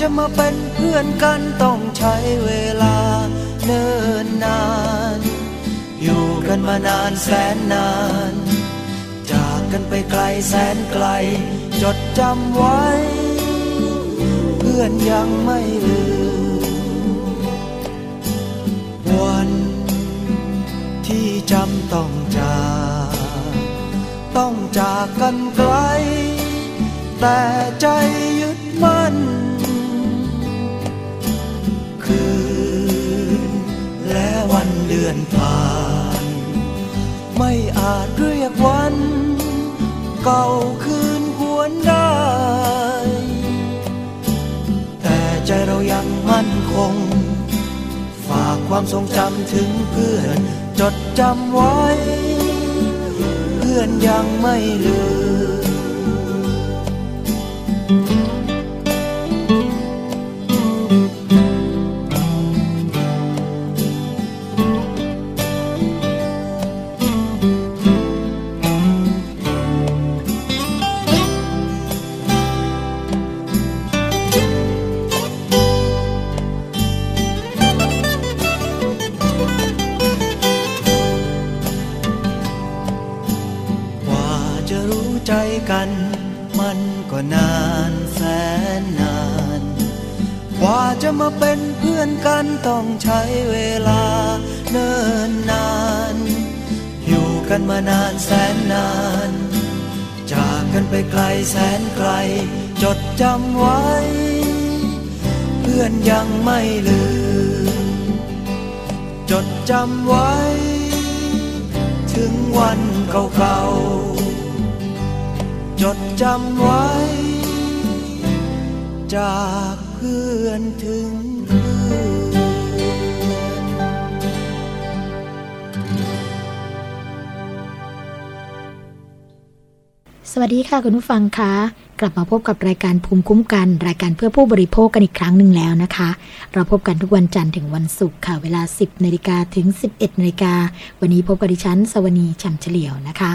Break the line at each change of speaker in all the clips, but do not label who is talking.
จะมาเป็นเพื่อนกันต้องใช้เวลาเนิ่นนาน อยู่กันมานานแสนนาน จากกันไปไกลแสนไกล จดจำไว้ เพื่อนยังไม่ลืม วันที่จำต้องจากต้องจากกันไกล แต่ใจยึดมั่นือนผ่าน ไม่อาจเรียกวัน เก่าคืนหวนได้ แต่ใจเรายังมั่นคง ฝากความทรงจำถึงเพื่อน จดจำไว้ เพื่อนยังไม่ลืม กันมานานแสนนาน จากกันไปไกลแสนไกล จดจำไว้ เพื่อนยังไม่ลืม จดจำไว้ ถึงวันเก่าๆ จดจำไว้ จากเพื่อนถึง
สวัสดีค่ะคุณผู้ฟังคะกลับมาพบกับรายการภูมิคุ้มกัน รายการเพื่อผู้บริโภคกันอีกครั้งหนึ่งแล้วนะคะ เราพบกันทุกวันจันทร์ถึงวันศุกร์ค่ะเวลา 10นาฬิกาถึง 11นาฬิกาวันนี้พบกับดิฉันสวนีฉ่ำเฉลียวนะคะ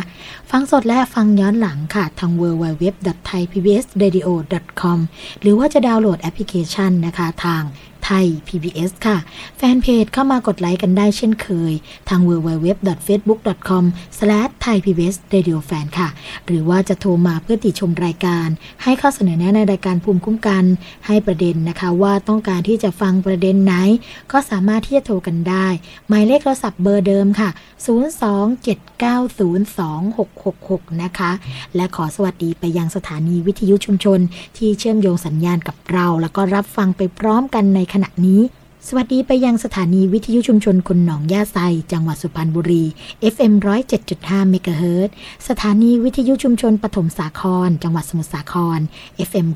ฟังสดและฟังย้อนหลังค่ะ ทาง www.thaipbsradio.com หรือว่าจะดาวน์โหลดแอปพลิเคชันนะคะทาง ไทย PBS ค่ะ แฟนเพจเข้ามากดไลค์กันได้เช่นเคย ทาง www.facebook.com/thaipbsradiofan ค่ะ หรือว่าจะโทรมาเพื่อติชมรายการ ให้ข้อเสนอแนะในรายการภูมิคุ้มกัน ให้ประเด็นนะคะว่าต้องการที่จะฟังประเด็นไหน ก็สามารถที่จะโทรกันได้ หมายเลขโทรศัพท์เบอร์เดิมค่ะ 027902666 นะคะ และขอสวัสดีไปยังสถานีวิทยุชุมชน ที่เชื่อมโยงสัญญาณกับเรา แล้วก็รับฟังไปพร้อมกันในขณะนี้ สวัสดีไปยังสถานีวิทยุชุมชนคนหนองย่าไซ จังหวัดสุพรรณบุรี FM 107.5เมกะเฮิรตสถานีวิทยุชุมชนปฐมสาคร จังหวัดสมุทรสาคร FM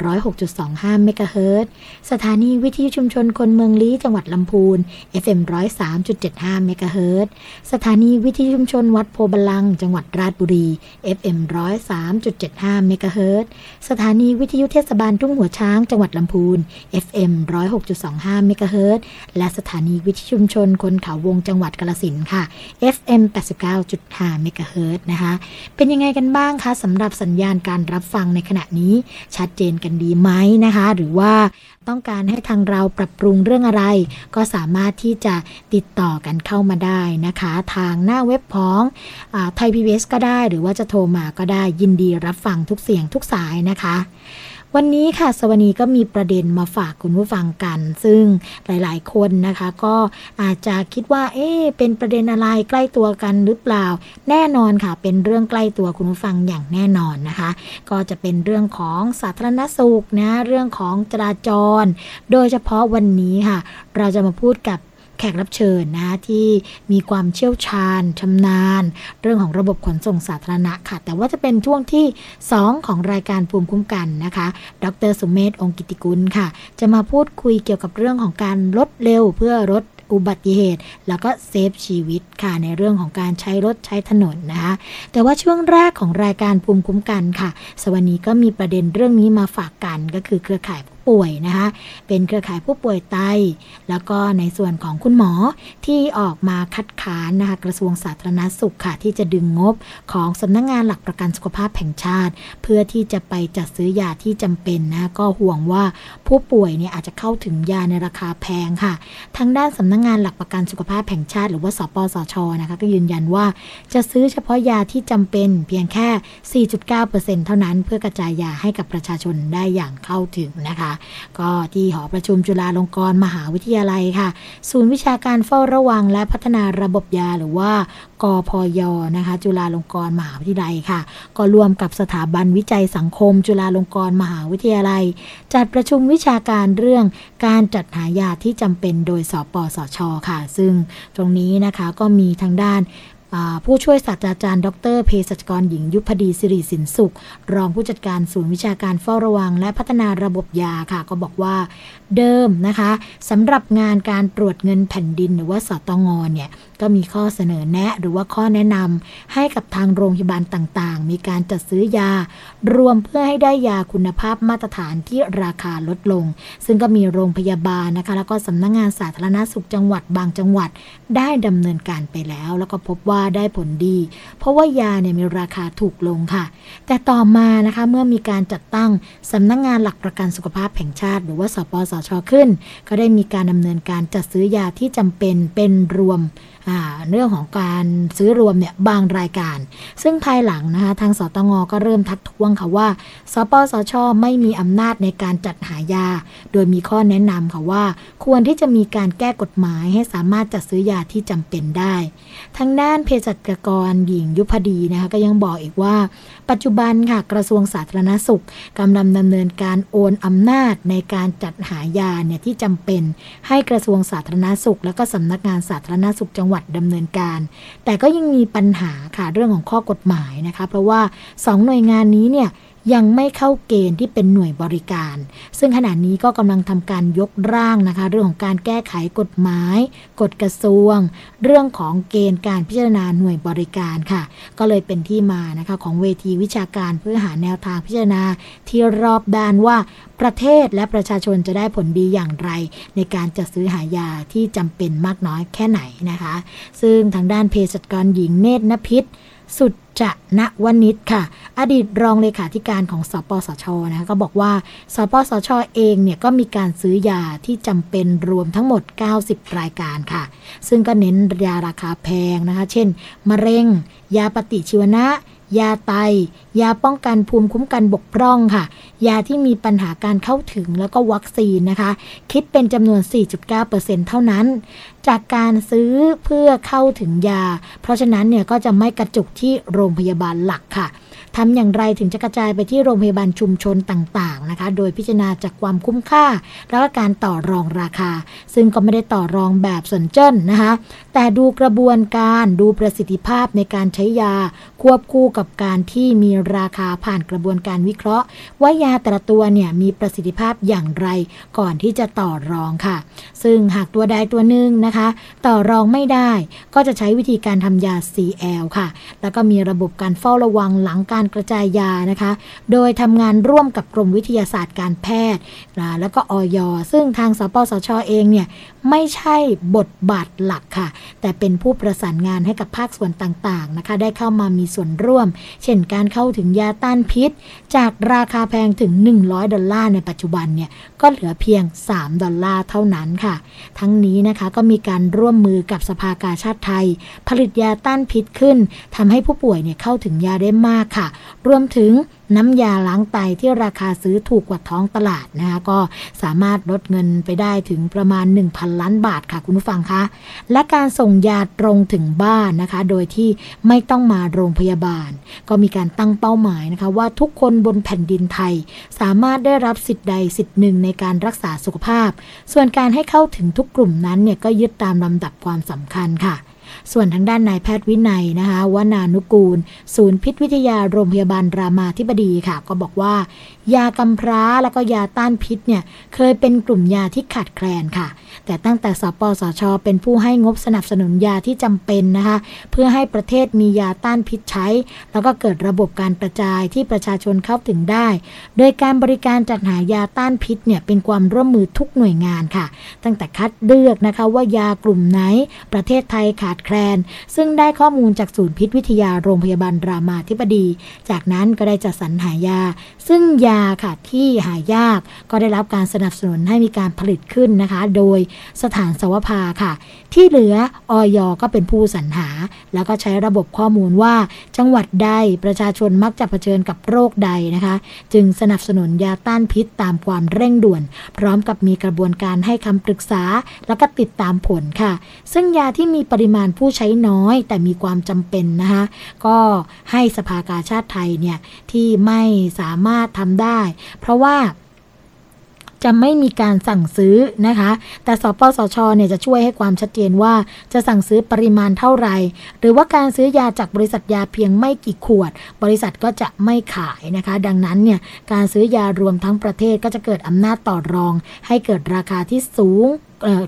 106.25เมกะเฮิรตสถานีวิทยุชุมชนคนเมืองลี้ จังหวัดลำพูน FM 103.75เมกะเฮิรตสถานีวิทยุชุมชนวัดโพบาลัง จังหวัดราชบุรี FM 103.75เมกะเฮิรตสถานีวิทยุเทศบาลทุ่งหัวช้าง จังหวัดลำพูน FM 106.25เมกะเฮิรตและสถานีวิทยุชุมชนคนเขาวงจังหวัดกาลสินค่ะ FM 89.5เมกะเฮิรตนะคะ เป็นยังไงกันบ้างคะสำหรับสัญญาณการรับฟังในขณะนี้ชัดเจนกันดีไหมนะคะ หรือว่าต้องการให้ทางเราปรับปรุงเรื่องอะไร ก็สามารถที่จะติดต่อกันเข้ามาได้นะคะ ทางหน้าเว็บของไทยพีบีก็ได้ หรือว่าจะโทรมาก็ได้ยินดีรับฟังทุกเสียงทุกสายนะคะ วันนี้ค่ะสวนีก็มีประเด็นมาฝากคุณผู้ฟังกัน ซึ่งหลาย ๆ คนนะคะ ก็อาจจะคิดว่า เอ๊เป็นประเด็นอะไรใกล้ตัวกันหรือเปล่า แน่นอนค่ะ เป็นเรื่องใกล้ตัวคุณผู้ฟังอย่างแน่นอนนะคะ ก็จะเป็นเรื่องของสาธารณสุขนะ เรื่องของจราจร โดยเฉพาะวันนี้ค่ะ เราจะมาพูดกับ ขกรับเชิญนะที่มีความเชี่ยวชาญชำนาญ เรื่องของระบบขนส่งสาธารณะค่ะ แต่ว่าจะเป็นช่วงที่ 2 ของรายการภูมิคุ้มกันนะคะ ดรสุมเมธองกิติกุลค่ะ จะมาพูดคุยเกี่ยวกับเรื่องของการลดเร็วเพื่อลดอุบัติเหตุ แล้วก็เซฟชีวิตค่ะในเรื่องของการใช้รถใช้ถนนนะคะแต่ว่าช่วงแรกของรายการภูมิคุ้มกันค่ะ สวัสดีก็มีประเด็นเรื่องนี้มาฝากกันก็คือเครือข่าย ป่วยนะคะเป็นเครือข่ายผู้ป่วยไต แล้วก็ในส่วนของคุณหมอที่ออกมาคัดค้านนะคะกระทรวงสาธารณาสุขค่ะที่จะดึงงบของสำนักงงานหลักประกันสุขภาพแห่งชาติ เพื่อที่จะไปจัดซื้อยาที่จำเป็นนะก็ห่วงว่าผู้ป่วยเนี่ยอาจจะเข้าถึงยาในราคาแพงค่ะ ทางด้านสำนักงงานหลักประกันสุขภาพแห่งชาติ หรือว่าสปสชนะคะก็ยืนยันว่าจะซื้อเฉพาะยาที่จำเป็นเพียงแค่ 4.9%เท่านั้นเพื่อกระจายยาให้กับประชาชนได้อย่างเข้าถึงนะคะก็ที่หอประชุมจุฬาลงกรณ์มหาวิทยาลัยค่ะ ศูนย์วิชาการเฝ้าระวังและพัฒนาระบบยาหรือว่ากพยนะคะ จุฬาลงกรณ์มหาวิทยาลัยค่ะ ก็รวมกับสถาบันวิจัยสังคม จุฬาลงกรณ์มหาวิทยาลัย จัดประชุมวิชาการเรื่องการจัดหายาที่จำเป็นโดยสปสชค่ะ ซึ่งตรงนี้นะคะก็มีทางด้าน ผู้ช่วยศาสตราจารย์ ดรเภสัชกรหญิงยุพดีสิริสินสุข รองผู้จัดการศูนย์วิชาการเฝ้าระวัง และพัฒนาระบบยาค่ะ ก็บอกว่าเดิมนะคะสำหรับงานการตรวจเงินแผ่นดินหรือว่าสตงเนี่ย ก็มีข้อเสนอแนะหรือว่าข้อแนะนำให้กับทางโรงพยาบาลต่างๆ มีการจัดซื้อยา รวมเพื่อให้ได้ยาคุณภาพมาตรฐานที่ราคาลดลง ซึ่งก็มีโรงพยาบาลนะคะ แล้วก็สำนักงงานสาธารณาสุขจังหวัดบางจังหวัด ได้ดำเนินการไปแล้ว แล้วก็พบว่าได้ผลดี เพราะว่ายาเนี่ยมีราคาถูกลงค่ะ แต่ต่อมานะคะเมื่อมีการจัดตั้งสำนักงงานหลักประกันสุขภาพแห่งชาติ หรือว่าสปสชขึ้น ก็ได้มีการดำเนินการจัดซื้อยาที่จำเป็นเป็นรวม เรื่องของการซื้อรวมเนี่ยบางรายการ ซึ่งภายหลังนะคะทางสตงก็เริ่มทักท้วงค่ะว่าสปสช ไม่มีอำนาจในการจัดหายา โดยมีข้อแนะนำค่ะว่า ควรที่จะมีการแก้กฎหมายให้สามารถจัดซื้อยาที่จำเป็นได้ ทางด้านเภสัชกรหญิงยุพดีนะคะก็ยังบอกอีกว่า ปัจจุบันค่ะกระทรวงสาธารณสุขกำลังดำเนินการโอนอำนาจในการจัดหายาเนี่ยที่จำเป็น ให้กระทรวงสาธารณสุข และก็สำนักงานสาธารณสุขจังหวัดดำเนินการ แต่ก็ยังมีปัญหาค่ะเรื่องของข้อกฎหมายนะคะ เพราะว่า 2 หน่วยงานนี้เนี่ย ยังไม่เข้าเกณฑ์ที่เป็นหน่วยบริการ ซึ่งขณะนี้ก็กำลังทำการยกร่างนะคะ เรื่องของการแก้ไขกฎหมาย กฎกระทรวง เรื่องของเกณฑ์การพิจารณาหน่วยบริการค่ะ ก็เลยเป็นที่มานะคะของเวทีวิชาการเพื่อหาแนวทางพิจารณาที่รอบด้านว่าประเทศและประชาชนจะได้ผลดีอย่างไร ในการจัดซื้อหายาที่จำเป็นมากน้อยแค่ไหนนะคะ ซึ่งทางด้านเภสัชกรหญิงเนตรนพิษ สุดจะณวนิชค่ะ อดีตรองเลขาธิการของสปสชนะคะก็บอกว่า สปสชเองเนี่ยก็มีการซื้อยาที่จำเป็นรวมทั้งหมด 90 รายการค่ะ ซึ่งก็เน้นยาราคาแพงนะคะ เช่น มะเร็ง ยาปฏิชีวนะ ยาไต ยาป้องกันภูมิคุ้มกันบกพร่องค่ะ ยาที่มีปัญหาการเข้าถึงแล้วก็วัคซีนนะคะ คิดเป็นจำนวน 4.9%เท่านั้น จากการซื้อเพื่อเข้าถึงยา เพราะฉะนั้นเนี่ยก็จะไม่กระจุกที่โรงพยาบาลหลักค่ะทำอย่างไรถึงจะกระจายไปที่โรงพยาบาลชุมชนต่างๆนะคะ โดยพิจารณาจากความคุ้มค่า แล้วก็การต่อรองราคา ซึ่งก็ไม่ได้ต่อรองแบบสนเจิ้นนะคะ แต่ดูกระบวนการดูประสิทธิภาพในการใช้ยา ควบคู่กับการที่มีราคาผ่านกระบวนการวิเคราะห์ ว่ายาแต่ละตัวเนี่ยมีประสิทธิภาพอย่างไร ก่อนที่จะต่อรองค่ะ ซึ่งหากตัวใดตัวหนึ่งนะคะ ต่อรองไม่ได้ก็จะใช้วิธีการทำยา CL ค่ะ แล้วก็มีระบบการเฝ้าระวังหลังการกระจายยานะคะ โดยทำงานร่วมกับกรมวิทยาศาสตร์การแพทย์แล้วก็ออยซึ่งทางสปสชเองเนี่ยไม่ใช่บทบาทหลักค่ะแต่เป็นผู้ประสานงานให้กับภาคส่วนต่างๆนะคะ ได้เข้ามามีส่วนร่วม เช่นการเข้าถึงยาต้านพิษ จากราคาแพงถึง 100 ดอลลาร์ในปัจจุบันเนี่ยก็เหลือเพียง 3 ดอลลาร์เท่านั้นค่ะ ทั้งนี้นะคะก็มีการร่วมมือกับสภากาชาติไทย ผลิตยาต้านพิษขึ้นทำให้ผู้ป่วยเนี่ยเข้าถึงยาได้มากค่ะ รวมถึงน้ำยาล้างไตที่ราคาซื้อถูกกว่าท้องตลาดนะคะก็สามารถลดเงินไปได้ถึงประมาณ 1,000 ล้านบาทค่ะคุณผู้ฟังคะ และการส่งยาตรงถึงบ้านนะคะ โดยที่ไม่ต้องมาโรงพยาบาล ก็มีการตั้งเป้าหมายนะคะ ว่าทุกคนบนแผ่นดินไทย สามารถได้รับสิทธิ์ใดสิทธิ์หนึ่งในการรักษาสุขภาพ ส่วนการให้เข้าถึงทุกกลุ่มนั้นเนี่ยก็ยึดตามลำดับความสำคัญค่ะ ส่วนทางด้านนายแพทย์วินัยนะคะวนานุกูล ศูนย์พิษวิทยาโรงพยาบาลรามาธิบดีค่ะ ก็บอกว่า ยากำพร้าแล้วก็ยาต้านพิษเนี่ยเคยเป็นกลุ่มยาที่ขาดแคลนค่ะ แต่ตั้งแต่สปสช เป็นผู้ให้งบสนับสนุนยาที่จำเป็นนะคะเพื่อให้ประเทศมียาต้านพิษใช้ แล้วก็เกิดระบบการกระจายที่ประชาชนเข้าถึงได้ โดยการบริการจัดหายาต้านพิษเนี่ยเป็นความร่วมมือทุกหน่วยงานค่ะ ตั้งแต่คัดเลือกนะคะว่ายากลุ่มไหนประเทศไทยขาดแคลน ซึ่งได้ข้อมูลจากศูนย์พิษวิทยาโรงพยาบาลรามาธิบดี จากนั้นก็ได้จัดสรรหายา ซึ่งยาค่ะที่หายากก็ได้รับการสนับสนุนให้มีการผลิตขึ้นนะคะ โดยสถานสวภาค่ะ ที่เหลือออยก็เป็นผู้สรรหา แล้วก็ใช้ระบบข้อมูลว่า จังหวัดใดประชาชนมักจะเผชิญกับโรคใดนะคะ จึงสนับสนุนยาต้านพิษตามความเร่งด่วน พร้อมกับมีกระบวนการให้คำปรึกษา แล้วก็ติดตามผลค่ะ ซึ่งยาที่มีปริมาณผู้ใช้น้อย แต่มีความจำเป็นนะคะก็ให้สภากาชาติไทยเนี่ยที่ไม่สามารถทำได้ เพราะว่า จะไม่มีการสั่งซื้อนะคะ แต่สปสชเนี่ยจะช่วยให้ความชัดเจนว่าจะสั่งซื้อปริมาณเท่าไหร่ หรือว่าการซื้อยาจากบริษัทยาเพียงไม่กี่ขวด บริษัทก็จะไม่ขายนะคะ ดังนั้นเนี่ยการซื้อยารวมทั้งประเทศก็จะเกิดอำนาจต่อรอง ให้เกิดราคาที่สูง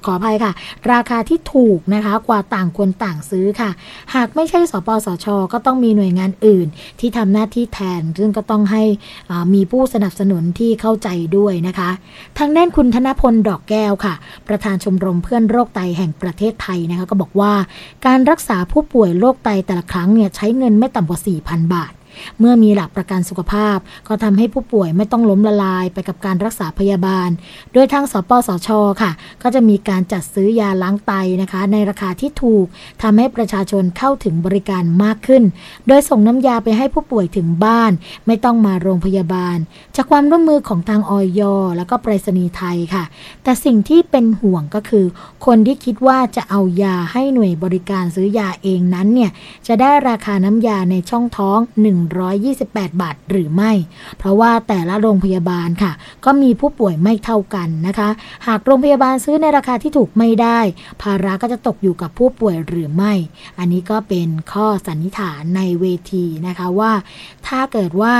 ขออภัยค่ะ ราคาที่ถูกนะคะกว่าต่างคนต่างซื้อค่ะ หากไม่ใช่สปสช ก็ต้องมีหน่วยงานอื่น ที่ทำหน้าที่แทน ซึ่งก็ต้องให้มีผู้สนับสนุนที่เข้าใจด้วยนะคะ ทางด้านคุณธนพลดอกแก้วค่ะ ประธานชมรมเพื่อนโรคไตแห่งประเทศไทยนะคะก็บอกว่า การรักษาผู้ป่วยโรคไตแต่ละครั้งเนี่ยใช้เงินไม่ต่ำกว่า4,000 บาท เมื่อมีหลักประกันสุขภาพ ก็ทำให้ผู้ป่วยไม่ต้องล้มละลายไปกับการรักษาพยาบาล โดยทางสปสชค่ะ ก็จะมีการจัดซื้อยาล้างไตนะคะ ในราคาที่ถูกทำให้ประชาชนเข้าถึงบริการมากขึ้น โดยส่งน้ำยาไปให้ผู้ป่วยถึงบ้าน ไม่ต้องมาโรงพยาบาล จากความร่วมมือของทางออยแล้วก็ไปรษณีย์ไทยค่ะ แต่สิ่งที่เป็นห่วงก็คือ คนที่คิดว่าจะเอายาให้หน่วยบริการซื้อยาเองนั้นเนี่ยจะได้ราคาน้ำยาในช่องท้อง128 บาทหรือไม่ เพราะว่าแต่ละโรงพยาบาลค่ะ ก็มีผู้ป่วยไม่เท่ากันนะคะ หากโรงพยาบาลซื้อในราคาที่ถูกไม่ได้ ภาระก็จะตกอยู่กับผู้ป่วยหรือไม่ อันนี้ก็เป็นข้อสันนิษฐานในเวทีนะคะว่า ถ้าเกิดว่า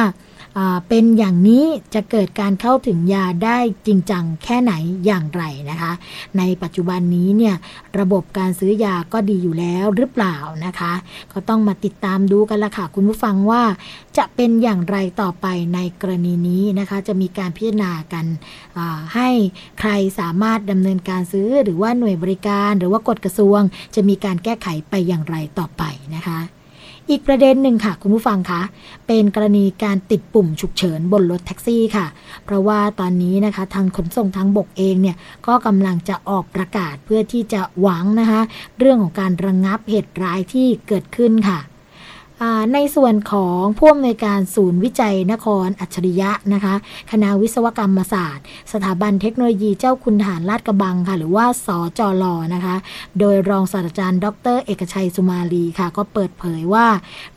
เป็นอย่างนี้จะเกิดการเข้าถึงยาได้จริงจังแค่ไหนอย่างไรนะคะ ในปัจจุบันนี้เนี่ยระบบการซื้อยาก็ดีอยู่แล้วหรือเปล่านะคะ ก็ต้องมาติดตามดูกันละค่ะคุณผู้ฟังว่า จะเป็นอย่างไรต่อไปในกรณีนี้นะคะ จะมีการพิจารณากันให้ใครสามารถดำเนินการซื้อหรือว่าหน่วยบริการ หรือว่ากฎกระทรวง จะมีการแก้ไขไปอย่างไรต่อไปนะคะ อีกประเด็นหนึ่งค่ะ คุณผู้ฟังคะ เป็นกรณีการติดปุ่มฉุกเฉินบนรถแท็กซี่ค่ะ เพราะว่าตอนนี้นะคะทางขนส่งทางบกเองเนี่ยก็กำลังจะออกประกาศเพื่อที่จะหวังนะคะ เรื่องของการระงงับเหตุร้ายที่เกิดขึ้นค่ะ ในส่วนของผู้อำนวยการศูนย์วิจัยนครอัจฉริยะนะคะ คณะวิศวกรรมศาสตร์ สถาบันเทคโนโลยีเจ้าคุณฐานลาดกระบังค่ะ หรือว่าสจลนะคะ โดยรองศาสตราจารย์ ดร เอกชัยสุมาลีค่ะ ก็เปิดเผยว่า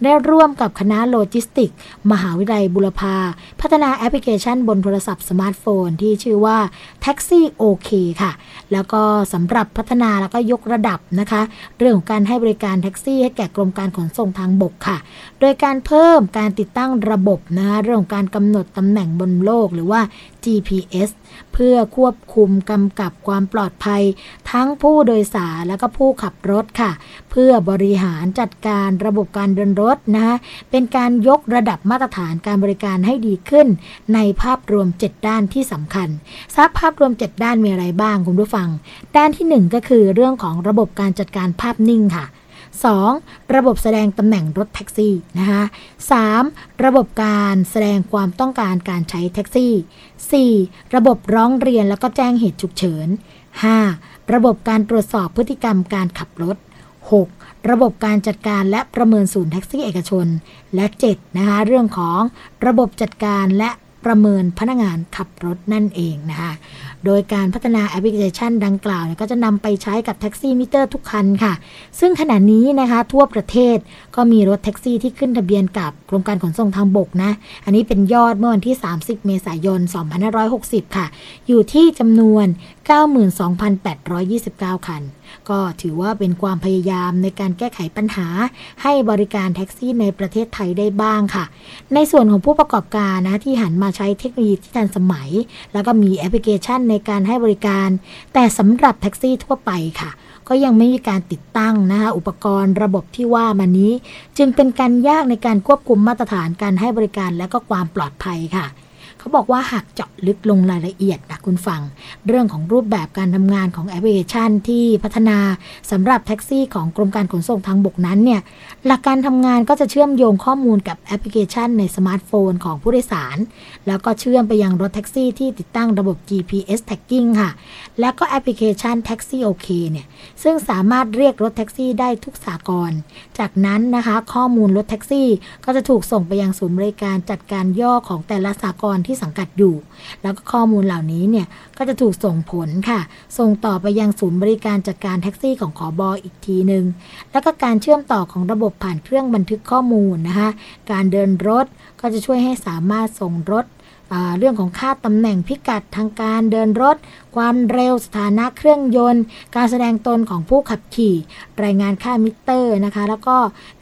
ได้ร่วมกับคณะโลจิสติก มหาวิทยาลัยบูรพาพัฒนาแอปพลิเคชันบนโทรศัพท์สมาร์ทโฟน ที่ชื่อว่า Taxi OK ค่ะ แล้วก็สำหรับพัฒนาแล้วก็ยกระดับนะคะ เรื่องของการให้บริการแท็กซี่ให้แก่กรมการขนส่งทางบกค่ะโดยการเพิ่มการติดตั้งระบบนะคะเรื่องของการกำหนดตำแหน่งบนโลกหรือว่า GPS เพื่อควบคุมกำกับความปลอดภัย ทั้งผู้โดยสารและก็ผู้ขับรถค่ะ เพื่อบริหารจัดการระบบการเดินรถนะคะเป็นการยกระดับมาตรฐานการบริการให้ดีขึ้น ในภาพรวม 7 ด้านที่สำคัญทราบภาพรวม 7 ด้านมีอะไรบ้างคุณผู้ฟัง ด้านที่ 1 ก็คือเรื่องของระบบการจัดการภาพนิ่งค่ะ 2. ระบบแสดงตำแหน่งรถแท็กซี่นะคะ 3. ระบบการแสดงความต้องการการใช้แท็กซี่ 4. ระบบร้องเรียนแล้วก็แจ้งเหตุฉุกเฉิน 5. ระบบการตรวจสอบพฤติกรรมการขับรถ 6. ระบบการจัดการและประเมินศูนย์แท็กซี่เอกชน และ 7. นะคะเรื่องของระบบจัดการและประเมินพนักงานขับรถนั่นเองนะคะโดยการพัฒนาแอปพลิเคชันดังกล่าวก็จะนำไปใช้กับแท็กซี่มิเตอร์ทุกคันค่ะ ซึ่งขณะนี้นะคะทั่วประเทศก็มีรถแท็กซี่ที่ขึ้นทะเบียนกับกรมการขนส่งทางบกนะ อันนี้เป็นยอดเมื่อวันที่ 30 เมษายน 2560 ค่ะ อยู่ที่จำนวน 92,829 คัน ก็ถือว่าเป็นความพยายามในการแก้ไขปัญหา ให้บริการแท็กซี่ในประเทศไทยได้บ้างค่ะ ในส่วนของผู้ประกอบการนะที่หันมาใช้เทคโนโลยีที่ทันสมัย แล้วก็มีแอปพลิเคชันในการให้บริการ แต่สำหรับแท็กซี่ทั่วไปค่ะ ก็ยังไม่มีการติดตั้งนะคะอุปกรณ์ระบบที่ว่ามานี้ จึงเป็นการยากในการควบคุมมาตรฐานการให้บริการและก็ความปลอดภัยค่ะ เขาบอกว่าหากเจาะลึกลงรายละเอียดนะคุณฟัง เรื่องของรูปแบบการทำงานของแอปพลิเคชันที่พัฒนาสำหรับแท็กซี่ของกรมการขนส่งทางบกนั้นเนี่ยหลักการทำงานก็จะเชื่อมโยงข้อมูลกับแอปพลิเคชันในสมาร์ทโฟนของผู้โดยสาร แล้วก็เชื่อมไปยังรถแท็กซี่ที่ติดตั้งระบบ GPS tracking ค่ะ แล้วก็แอปพลิเคชัน Taxi OK เนี่ยซึ่งสามารถเรียกรถแท็กซี่ได้ทุกสหกรณ์จากนั้นนะคะข้อมูลรถแท็กซี่ ก็จะถูกส่งไปยังศูนย์บริหารจัดการย่อยของแต่ละสหกรณ์ที่สังกัดอยู่ แล้วก็ข้อมูลเหล่านี้เนี่ยก็จะถูกส่งผลค่ะ ส่งต่อไปยังศูนย์บริการจัดการแท็กซี่ของขอบออีกทีหนึ่งแล้วก็การเชื่อมต่อของระบบผ่านเครื่องบันทึกข้อมูลนะคะ การเดินรถก็จะช่วยให้สามารถส่งรถ เรื่องของค่าตำแหน่งพิกัดทางการเดินรถ ความเร็วสถานะเครื่องยนต์ การแสดงตนของผู้ขับขี่ รายงานค่ามิเตอร์นะคะ แล้วก็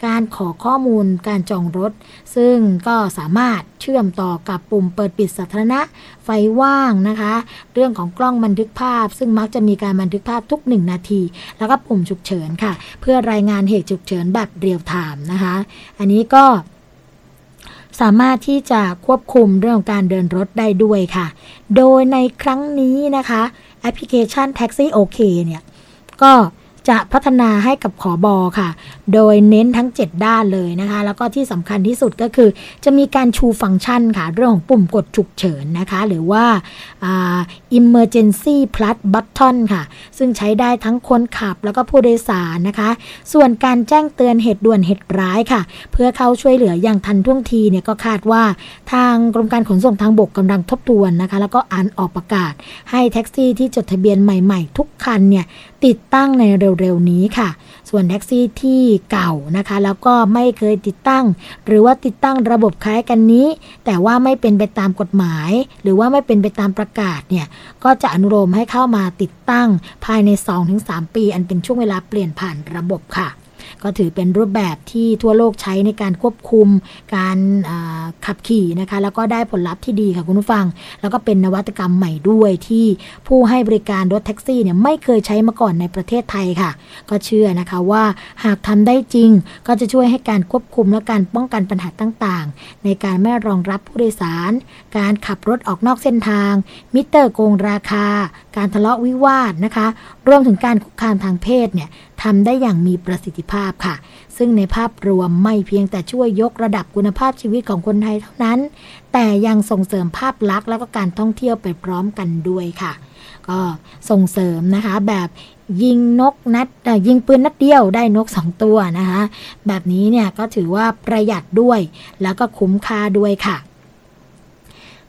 การขอข้อมูลการจองรถ ซึ่งก็สามารถเชื่อมต่อกับปุ่มเปิดปิดสาธารณะไฟว่างนะคะ เรื่องของกล้องบันทึกภาพ ซึ่งมักจะมีการบันทึกภาพทุก 1 นาที แล้วก็ปุ่มฉุกเฉินค่ะ เพื่อรายงานเหตุฉุกเฉินแบบ real-time นะคะ อันนี้ก็ สามารถที่จะควบคุมเรื่องการเดินรถได้ด้วยค่ะ โดยในครั้งนี้นะคะ แอปพลิเคชัน Taxi OK เนี่ย ก็ จะพัฒนาให้กับขอบอค่ะ โดยเน้นทั้ง 7 ด้านเลยนะคะ แล้วก็ที่สำคัญที่สุดก็คือ จะมีการชูฟังก์ชันค่ะ เรื่องของปุ่มกดฉุกเฉินนะคะ หรือว่า emergency push button ค่ะ ซึ่งใช้ได้ทั้งคนขับแล้วก็ผู้โดยสารนะคะ ส่วนการแจ้งเตือนเหตุด่วนเหตุร้ายค่ะ เพื่อเข้าช่วยเหลืออย่างทันท่วงทีเนี่ยก็คาดว่าทางกรมการขนส่งทางบกกำลังทบทวนนะคะ แล้วก็อ่านออกประกาศ ให้แท็กซี่ที่จดทะเบียนใหม่ ๆ ทุกคันเนี่ย ติดตั้งในเร็วๆนี้ค่ะ ส่วนแท็กซี่ที่เก่านะคะ แล้วก็ไม่เคยติดตั้ง หรือว่าติดตั้งระบบคล้ายกันนี้ แต่ว่าไม่เป็นไปตามกฎหมาย หรือว่าไม่เป็นไปตามประกาศเนี่ยก็จะอนุโลมให้เข้ามาติดตั้งภายใน 2-3 ปี อันเป็นช่วงเวลาเปลี่ยนผ่านระบบค่ะ ก็ถือเป็นรูปแบบที่ทั่วโลกใช้ในการควบคุมการขับขี่นะคะแล้วก็ได้ผลลัพธ์ที่ดีค่ะคุณผู้ฟัง แล้วก็เป็นนวัตกรรมใหม่ด้วยที่ผู้ให้บริการรถแท็กซี่เนี่ยไม่เคยใช้มาก่อนในประเทศไทยค่ะ ก็เชื่อนะคะว่าหากทำได้จริงก็จะช่วยให้การควบคุมและการป้องกันปัญหาต่างๆ ในการไม่รองรับผู้โดยสาร การขับรถออกนอกเส้นทาง มิเตอร์โกงราคา การทะเลาะวิวาทนะคะ รวมถึงการคุกคามทางเพศเนี่ยทำได้อย่างมีประสิทธิภาพค่ะ ซึ่งในภาพรวมไม่เพียงแต่ช่วยยกระดับคุณภาพชีวิตของคนไทยเท่านั้น แต่ยังส่งเสริมภาพลักษณ์และก็การท่องเที่ยวไปพร้อมกันด้วยค่ะ ก็ส่งเสริมนะคะแบบยิงนกนัดยิงปืนนัดเดียวได้นกสองตัวนะคะ แบบนี้เนี่ยก็ถือว่าประหยัดด้วย แล้วก็คุ้มค่าด้วยค่ะ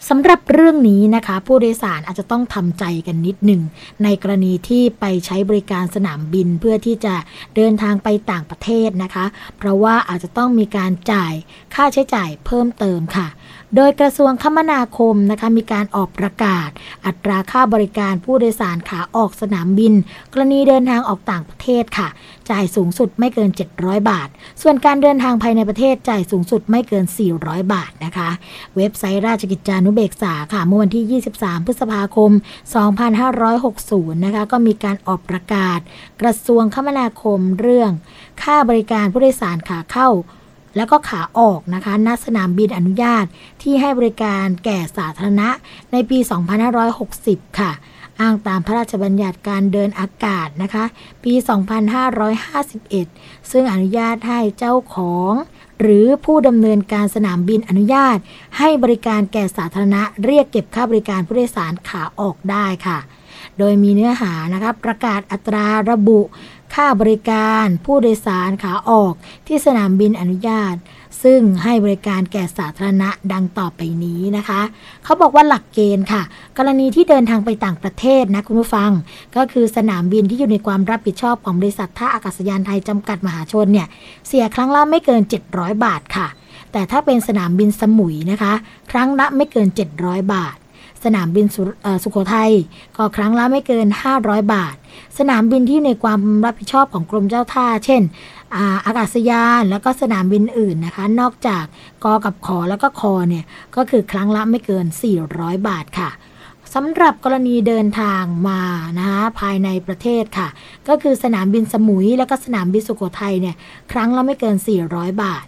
สำหรับเรื่องนี้นะคะ ผู้โดยสารอาจจะต้องทำใจกันนิดหนึ่ง ในกรณีที่ไปใช้บริการสนามบินเพื่อที่จะเดินทางไปต่างประเทศนะคะ เพราะว่าอาจจะต้องมีการจ่ายค่าใช้จ่ายเพิ่มเติมค่ะ โดยกระทรวงคมนาคมนะคะมีการออกประกาศ อัตราค่าบริการผู้โดยสารขาออกสนามบิน กรณีเดินทางออกต่างประเทศค่ะ จ่ายสูงสุดไม่เกิน 700 บาท ส่วนการเดินทางภายในประเทศจ่ายสูงสุดไม่เกิน 400 บาทนะคะ เว็บไซต์ราชกิจจานุเบกษาค่ะเมื่อวันที่ 23 พฤษภาคม 2560 นะคะ ก็มีการออกประกาศ กระทรวงคมนาคมเรื่อง ค่าบริการผู้โดยสารขาเข้าแล้วก็ขาออกนะคะณสนามบินอนุญาตที่ให้บริการแก่สาธารณะในปี 2560 ค่ะ อ้างตามพระราชบัญญัติการเดินอากาศนะคะ ปี 2551 ซึ่งอนุญาตให้เจ้าของ หรือผู้ดำเนินการสนามบินอนุญาต ให้บริการแก่สาธารณะเรียกเก็บค่าบริการผู้โดยสารขาออกได้ค่ะ โดยมีเนื้อหานะคะประกาศอัตราระบุ ค่าบริการผู้โดยสารขาออกที่สนามบินอนุญาต ซึ่งให้บริการแก่สาธารณะดังต่อไปนี้นะคะ เขาบอกว่าหลักเกณฑ์ค่ะ กรณีที่เดินทางไปต่างประเทศนะคุณผู้ฟัง ก็คือสนามบินที่อยู่ในความรับผิดชอบของบริษัทท่าอากาศยานไทยจำกัดมหาชนเนี่ยเสียครั้งละไม่เกิน 700 บาทค่ะ แต่ถ้าเป็นสนามบินสมุยนะคะ ครั้งละไม่เกิน 700 บาทสนามบินสุเอ่อสุโขทัยก็ครั้งละไม่เกิน 500 บาท สนามบินที่ในความรับผิดชอบของกรมเจ้าท่า เช่น อาอากาศยาน แล้วก็สนามบินอื่นนะคะ นอกจากกอกับขอแล้วก็คอเนี่ย ก็คือครั้งละไม่เกิน 400 บาทค่ะสำหรับกรณีเดินทางมานะคะภายในประเทศค่ะ ก็คือสนามบินสมุย แล้วก็สนามบินสุโขทัยเนี่ย ครั้งละไม่เกิน 400 บาท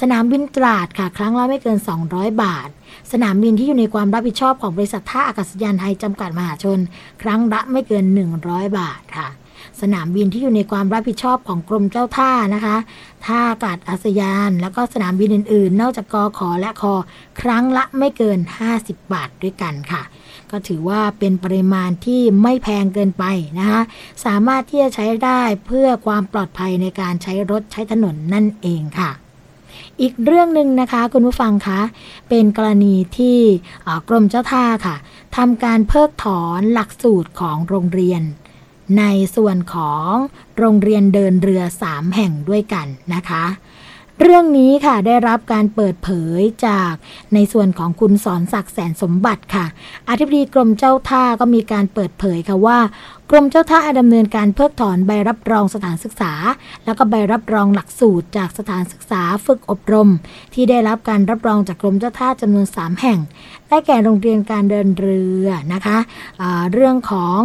สนามบินตราดค่ะ ครั้งละไม่เกิน 200 บาท สนามบินที่อยู่ในความรับผิดชอบของบริษัทท่าอากาศยานไทยจำกัดมหาชน ครั้งละไม่เกิน 100 บาทค่ะ สนามบินที่อยู่ในความรับผิดชอบของกรมเจ้าท่านะคะ ท่าอากาศอาศยาน แล้วก็สนามบินอื่นๆ นอกจากกอขอและคอ ครั้งละไม่เกิน 50 บาทด้วยกันค่ะ ก็ถือว่าเป็นปริมาณที่ไม่แพงเกินไปนะคะ สามารถที่จะใช้ได้เพื่อความปลอดภัยในการใช้รถใช้ถนนนั่นเองค่ะอีกเรื่องหนึ่งนะคะ คุณผู้ฟังคะ เป็นกรณีที่กรมเจ้าท่าค่ะทำการเพิกถอนหลักสูตรของโรงเรียน ในส่วนของโรงเรียนเดินเรือ 3 แห่งด้วยกันนะคะ เรื่องนี้ค่ะได้รับการเปิดเผยจากในส่วนของคุณสอนศักดิ์แสนสมบัติค่ะ อธิบดีกรมเจ้าท่าก็มีการเปิดเผยค่ะว่ากรมเจ้าท่าดำเนินการเพิกถอนใบรับรองสถานศึกษา แล้วก็ใบรับรองหลักสูตรจากสถานศึกษาฝึกอบรม ที่ได้รับการรับรองจากกรมเจ้าท่าจำนวน 3 แห่ง ได้แก่โรงเรียนการเดินเรือนะคะอ่าเรื่องของ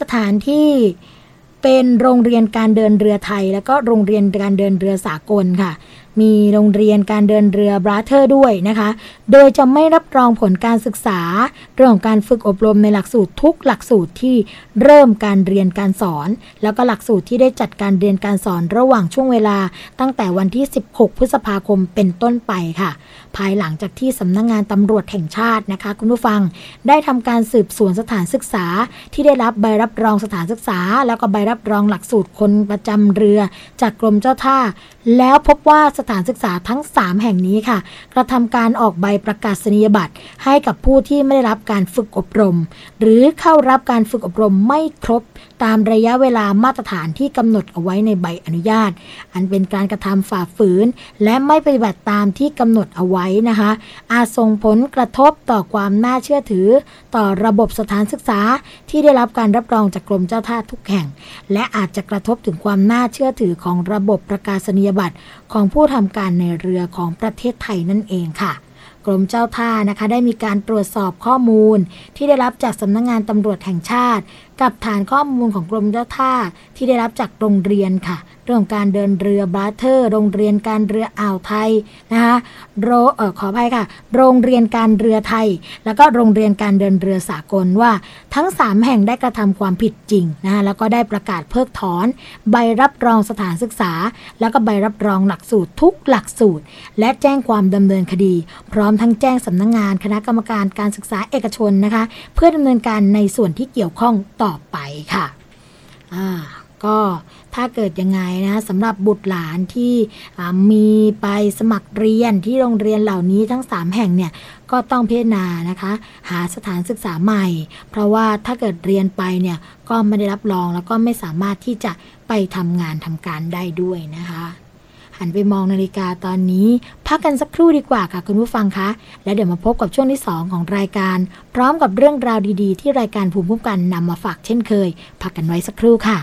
สถานที่เป็นโรงเรียนการเดินเรือไทย และก็โรงเรียนการเดินเรือสากลค่ะ มีโรงเรียนการเดินเรือบราเธอร์ด้วยนะคะ โดยจะไม่รับรองผลการศึกษา เรื่องของการฝึกอบรมในหลักสูตรทุกหลักสูตรที่เริ่มการเรียนการสอน แล้วก็หลักสูตรที่ได้จัดการเรียนการสอนระหว่างช่วงเวลา ตั้งแต่วันที่ 16 พฤษภาคมเป็นต้นไปค่ะ ภายหลังจากที่สำนักงงานตำรวจแห่งชาตินะคะ คุณผู้ฟังได้ทำการสืบสวนสถานศึกษา ที่ได้รับใบรับรองสถานศึกษา แล้วก็ใบรับรองหลักสูตรคนประจำเรือ จากกรมเจ้าท่า แล้วพบว่าสถานศึกษาทั้ง 3 แห่งนี้ค่ะ กระทำการออกใบประกาศนียบัตรให้กับผู้ที่ไม่ได้รับการฝึกอบรม หรือเข้ารับการฝึกอบรมไม่ครบ ตามระยะเวลามาตรฐานที่กำหนดเอาไว้ในใบอนุญาต อันเป็นการกระทำฝ่าฝืน และไม่ปฏิบัติตามที่กำหนดเอาไว้นะคะ อาจส่งผลกระทบต่อความน่าเชื่อถือ ต่อระบบสถานศึกษาที่ได้รับการรับรองจากกรมเจ้าท่าทุกแห่ง และอาจจะกระทบถึงความน่าเชื่อถือของระบบประกาศนียบัตรของผู้ทำการในเรือของประเทศไทยนั่นเองค่ะกรมเจ้าท่านะคะได้มีการตรวจสอบข้อมูล ที่ได้รับจากสำนักงงานตำรวจแห่งชาติ กับฐานข้อมูลของกรมเจ้าท่าที่ได้รับจากโรงเรียนค่ะ เรื่องการเดินเรือบาเทอร์ โรงเรียนการเรืออ่าวไทยนะคะโรเออขออภัยค่ะ โรงเรียนการเรือไทย แล้วก็โรงเรียนการเดินเรือสากลว่า ทั้ง 3 แห่งได้กระทำความผิดจริงนะคะแล้วก็ได้ประกาศเพิกถอน ใบรับรองสถานศึกษา แล้วก็ใบรับรองหลักสูตรทุกหลักสูตร และแจ้งความดำเนินคดี พร้อมทั้งแจ้งสำนักงงานคณะกรรมการการศึกษาเอกชนนะคะ เพื่อดำเนินการในส่วนที่เกี่ยวข้องต่อไปค่ะอ่าก็ถ้าเกิดยังไงนะสำหรับบุตรหลานที่มีไปสมัครเรียนที่โรงเรียนเหล่านี้ทั้ง 3 แห่งเนี่ยก็ต้องพิจารณานะคะ หาสถานศึกษาใหม่ เพราะว่าถ้าเกิดเรียนไปเนี่ยก็ไม่ได้รับรองแล้วก็ไม่สามารถที่จะไปทำงานทำการได้ด้วยนะคะ หันไปมองนาฬิกาตอนนี้ พักกันสักครู่ดีกว่าค่ะคุณผู้ฟังคะ แล้วเดี๋ยวมาพบกับช่วงที่ 2 ของรายการ พร้อมกับเรื่องราวดีๆ ที่รายการภูมิคุ้มกันนำมาฝากเช่นเคย พักกันไว้สักครู่ค่ะ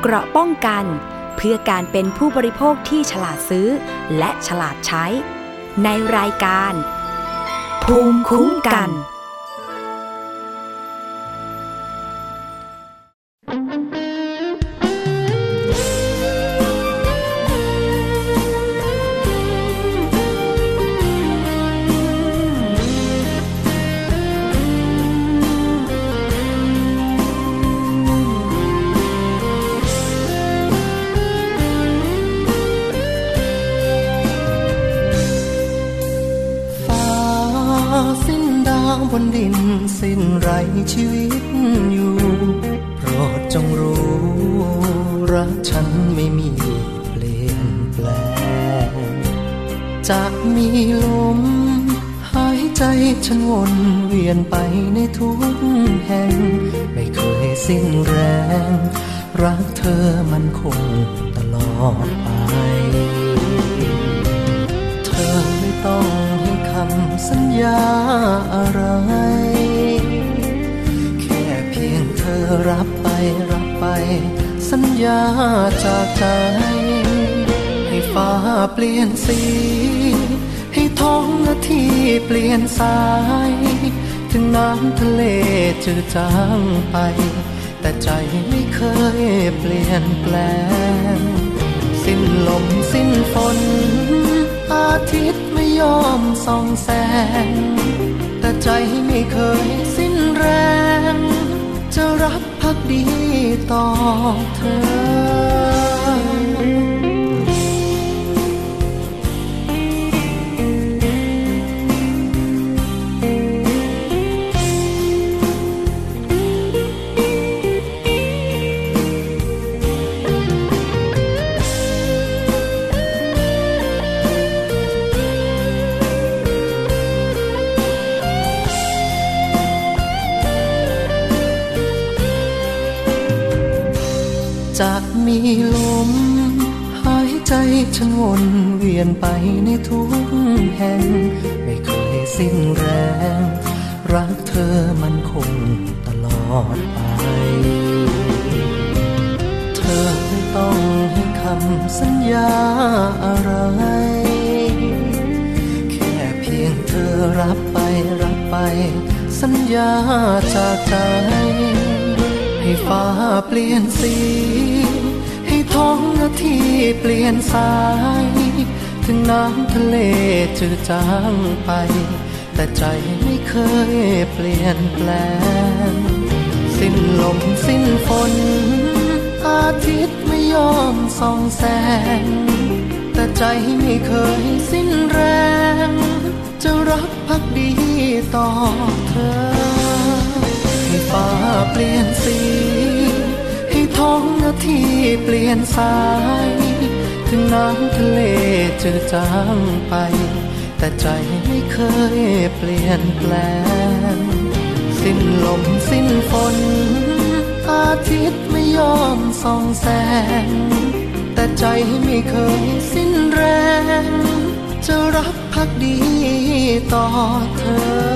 เกราะป้องกัน เพื่อการเป็นผู้บริโภคที่ฉลาดซื้อ และฉลาดใช้ ในรายการ ภูมิคุ้มกัน
ชีวิตอยู่ โปรดจงรู้ รักฉันไม่มีเปลี่ยนแปลงจะมีลม หายใจฉันวนเวียนไปในทุกแห่ง ไม่เคยสิ้นแรง รักเธอมันคงตลอดไป เธอไม่ต้องให้คำสัญญาอะไร อรับไปรับไป สัญญาจากใจ ให้ฟ้าเปลี่ยนสี ให้ท้องนาทีเปลี่ยนสาย ถึงน้ำทะเลจืดจางไป แต่ใจไม่เคยเปลี่ยนแปลง สิ้นลมสิ้นฝน อาทิตย์ไม่ยอมส่องแสง แต่ใจไม่เคยสิ้นแรง จะรักพักดีต่อเธอ ลม หายใจฉันวนเวียนไปในทุกแห่ง ไม่เคยสิ้นแรง รักเธอมันคงตลอดไป เธอไม่ต้องให้คำสัญญาอะไร แค่เพียงเธอรับไปรับไป สัญญาจากใจให้ฟ้าเปลี่ยนสี ท้องนาทีเปลี่ยนสาย ถึงน้ำทะเลจืดจางไป แต่ใจไม่เคยเปลี่ยนแปลง สิ้นลมสิ้นฝน อาทิตย์ไม่ยอมส่องแสง แต่ใจไม่เคยสิ้นแรง จะรักพักดีต่อเธอ ให้ฟ้าเปลี่ยนสี ท้องนาทีเปลี่ยนสาย ถึงน้ำทะเลจืดจางไป แต่ใจไม่เคยเปลี่ยนแปลง สิ้นลมสิ้นฝนอาทิตย์ไม่ยอมส่องแสง แต่ใจไม่เคยสิ้นแรง จะรักพักดีต่อเธอ